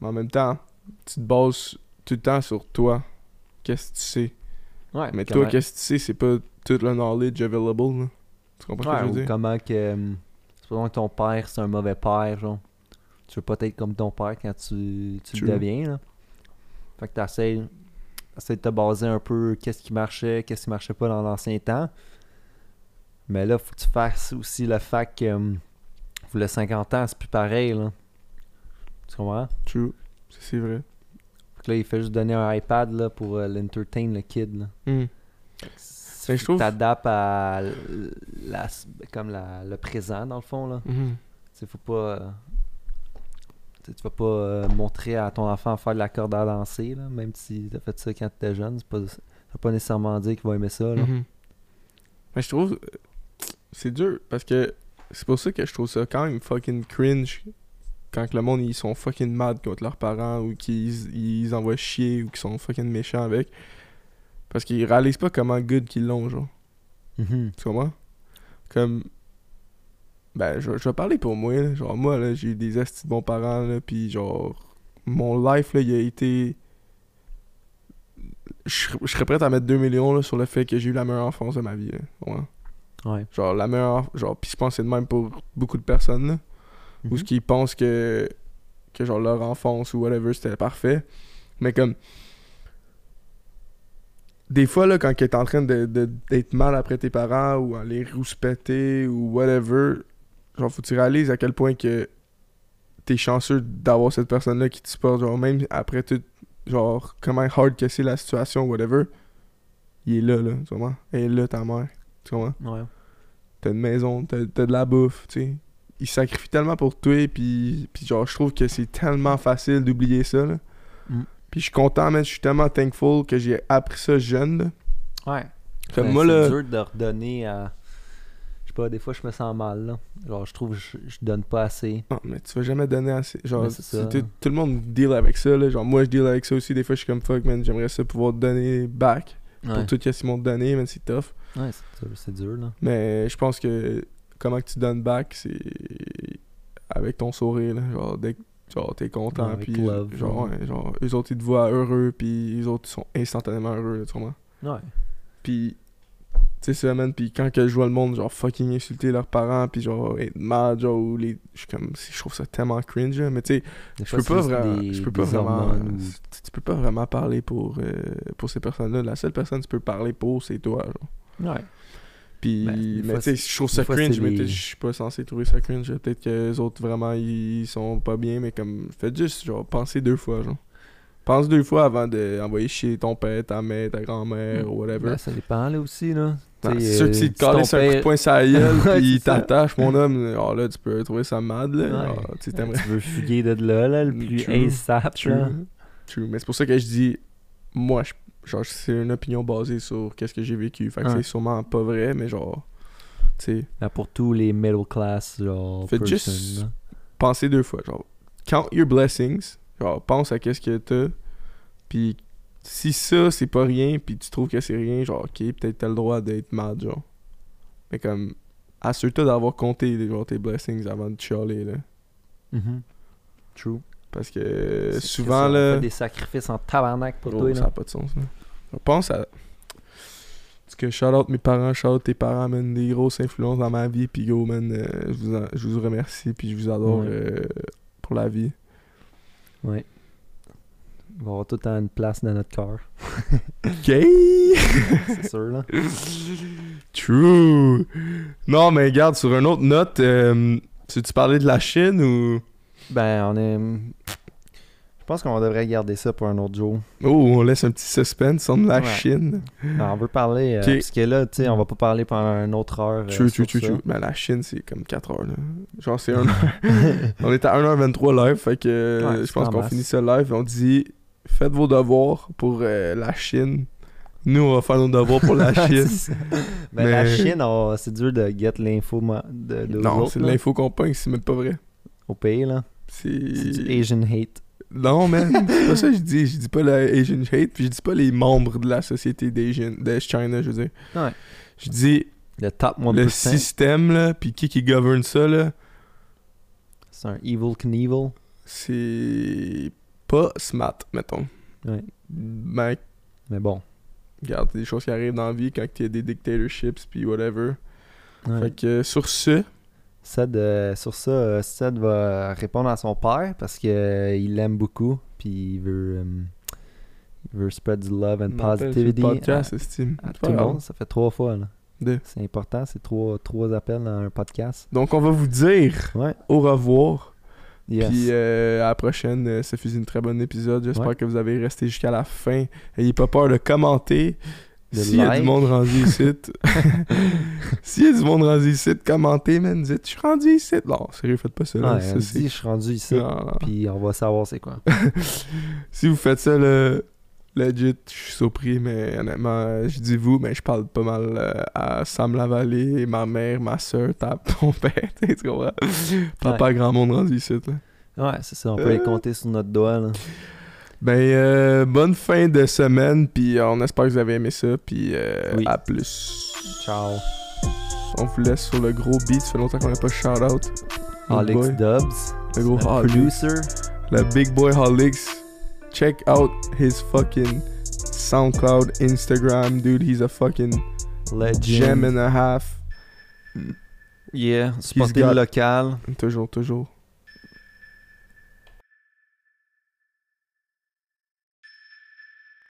Mais en même temps, tu te bases tout le temps sur toi. Qu'est-ce que tu sais? Ouais, Mais comment- toi, qu'est-ce que tu sais, c'est pas tout le knowledge available. là. Tu comprends Ouais, ce que je ou veux dire? comment que. hum, Supposons que ton père, c'est un mauvais père, genre. Tu veux pas être comme ton père quand tu, tu le deviens, là. Fait que t'essayes essayer de te baser un peu qu'est-ce qui marchait, qu'est-ce qui marchait pas dans l'ancien temps. Mais là, faut que tu fasses aussi le fait que pour le 50 ans, c'est plus pareil. Là. Tu comprends? True. C'est vrai. Fait que là, il fait juste donner un iPad là, pour euh, l'entertain le kid. Là. Hmm. Fait je que trouve- t'adaptes à la, comme la, le présent, dans le fond. Là. Sais, faut pas. Tu tu vas pas euh, montrer à ton enfant faire de la corde à danser, là, même si t'as fait ça quand t'étais jeune. C'est pas, ça veut pas nécessairement dire qu'il va aimer ça. Là. Mhm. Mais je trouve. C'est dur parce que c'est pour ça que je trouve ça quand même fucking cringe quand que le monde ils sont fucking mad contre leurs parents ou qu'ils ils envoient chier ou qu'ils sont fucking méchants avec. Parce qu'ils réalisent pas comment good qu'ils l'ont, genre. Mhm. Tu comprends? Comme. Ben, je, je vais parler pour moi, là. Genre, moi, là, j'ai eu des estis de bons parents, là, pis genre. Mon life, là, il a été. Je serais- je serais prêt à mettre 2 millions, là, sur le fait que j'ai eu la meilleure enfance de ma vie, là. Tu? Ouais. Genre, la meilleure. Genre, pis je pense que c'est de même pour beaucoup de personnes, là. Ou Mhm. ce qu'ils pensent que. Que, genre, leur enfance ou whatever, c'était parfait. Mais comme. Des fois, là, quand t'es en train de- de- d'être mal après tes parents ou à les rouspéter ou whatever, genre, faut que tu réalises à quel point que t'es chanceux d'avoir cette personne-là qui te supporte. Genre, même après tout. Genre, comment hard que c'est la situation, whatever. Il est là, là, tu comprends? Elle est là, ta mère. Tu comprends? Ouais. t'as une maison, t'as t'as de la bouffe, tu sais. Il sacrifie tellement pour toi, puis, puis genre, je trouve que c'est tellement facile d'oublier ça, là. Mm. Puis je suis content, mais je suis tellement thankful que j'ai appris ça jeune, là. Ouais. Comme moi, c'est dur de redonner à. Sais pas, des fois, je me sens mal, là. Genre, je trouve que je, je donne pas assez. Non, mais tu vas jamais donner assez. Genre, tout, le monde deal avec ça, là. Genre, moi, je deal avec ça aussi. Des fois, je suis comme fuck, man, j'aimerais ça pouvoir donner back Ouais, pour tout ce qu'ils m'ont donné, mais c'est tough. ouais c'est dur, là. Mais je pense que comment que tu donnes back, c'est avec ton sourire, là. Genre, dès que genre, t'es content, Ouais, puis love, genre, ouais. genre, eux autres, ils te voient heureux, puis eux autres, ils sont instantanément heureux, là, tu comprends? Ouais. Puis, tu sais, ça, man, puis quand que je vois le monde, genre, fucking insulter leurs parents, puis genre, être mad, genre, ou les... Je suis comme, je trouve ça tellement cringe, mais tu sais, je peux c'est pas vraiment je peux pas vraiment tu, peux pas vraiment parler pour euh, pour ces personnes-là la seule personne que tu peux parler pour c'est toi genre. Ouais. Puis, Ben, mais tu sais, je trouve ça fois, cringe, c'est mais je suis pas censé trouver ça cringe. Peut-être que les autres, vraiment, ils sont pas bien, mais comme, faites juste, genre, penser deux fois, genre. Pense deux fois avant d'envoyer chier ton père, ta mère, ta grand-mère, Mm. ou whatever. Ben, ça dépend, là, aussi, là. T'sais, c'est sûr que euh, si ton calisse un coup de poing sur la gueule, Ouais, pis il t'attache, mon homme, alors là, tu peux trouver ça mad, là. Ouais. Alors, tu Tu veux fuguer de là, là, le plus True. ASAP, True. là. True. Mais c'est pour ça que je dis, moi, je- genre, c'est une opinion basée sur qu'est-ce que j'ai vécu. Fait que c'est sûrement pas vrai, mais genre, tu sais, Ben, pour tous les middle class, genre, Faites juste- là. pensez deux fois. Genre, count your blessings. Genre, pense à qu'est-ce que t'as. Puis, si ça, c'est pas rien, puis tu trouves que c'est rien, genre, ok, peut-être t'as le droit d'être mad, genre. Mais comme, assure-toi d'avoir compté genre, tes blessings avant de chialer, là. Mhm. True. Parce que souvent, que ça, on là. fait des sacrifices en tabarnak pour toi, ça n'a pas de sens. Là. Je pense à. Parce que shout out mes parents, shout out tes parents, man, des grosses influences dans ma vie. Puis go, man, euh, je, vous en- je vous remercie. Puis je vous adore Ouais. euh, pour la vie. Ouais. Il va avoir tout le temps une place dans notre cœur. Gay! C'est sûr, là. True! Non, mais regarde, sur une autre note, euh, tu parlais de la Chine ou? Ben, on est. Je pense qu'on devrait garder ça pour un autre jour. Oh, on laisse un petit suspense sur la Ouais. Chine. Non, on veut parler. euh. Parce que là, tu sais, on va pas parler pendant une autre heure. euh, True, true, true, true. Mais la Chine, c'est comme 4 heures, là. Genre, c'est 1 On est à 1h23 live, fait que euh, Ouais, je pense en qu'on finit ça live on dit faites vos devoirs pour euh, la Chine. Nous, on va faire nos devoirs pour la Chine. Ben, la Chine, on- c'est dur de get l'info de, de non, c'est de l'info qu'on pogne, c'est même pas vrai. au pays, là. C'est du C'est. Asian hate. Non, man, c'est pas ça que je dis. Je dis pas la Asian hate, puis je dis pas les membres de la société d'Asian, de China, je veux dire. Ouais. Je dis Le top 1%. le système, là, puis qui qui gouverne ça, là, C'est un evil Knievel. c'est pas smart, mettons. Ouais. Ben, Mais bon. regarde, des choses qui arrivent dans la vie quand il y a des dictatorships, puis whatever. Ouais. Fait que sur ce, Seth, euh, sur ça, euh, Seth va répondre à son père parce que euh, il l'aime beaucoup. Puis il veut. euh, veut spread du love and positivity podcast, à, à tout le monde. Ça fait trois fois. là. Deux. C'est important, c'est trois, trois appels dans un podcast. Donc, on va vous dire Ouais. au revoir. Yes. Puis euh, à la prochaine, ça fut un très bon épisode. J'espère Ouais. que vous avez resté jusqu'à la fin. Ayez pas peur de commenter. S'il y a du monde rendu ici, s'il y a du monde rendu ici, commentez, man. Dites, je suis rendu ici. Non, sérieux, faites pas ça. là. Ouais, Ça, elle c'est- dit, je suis rendu ici. Puis on va savoir c'est quoi. Si vous faites ça, le legit, je suis surpris, mais honnêtement, je dis vous, mais je parle pas mal euh, à Sam Lavallée, ma mère, ma soeur, ta, ton père, tu comprends? Pas Ouais. pas grand monde rendu ici, là. Ouais, c'est ça. On peut les Euh. compter sur notre doigt. Là. Ben, euh, bonne fin de semaine, puis euh, on espère que vous avez aimé ça, puis euh, Oui. à plus. Ciao. On vous laisse sur le gros beat, ça fait longtemps qu'on n'a pas shout-out. Alex boy, Dubs, le gros le producer. Le big boy Holix. Check out his fucking SoundCloud, Instagram, dude. He's a fucking Legend. gem and a half. Yeah, le local. Toujours, toujours.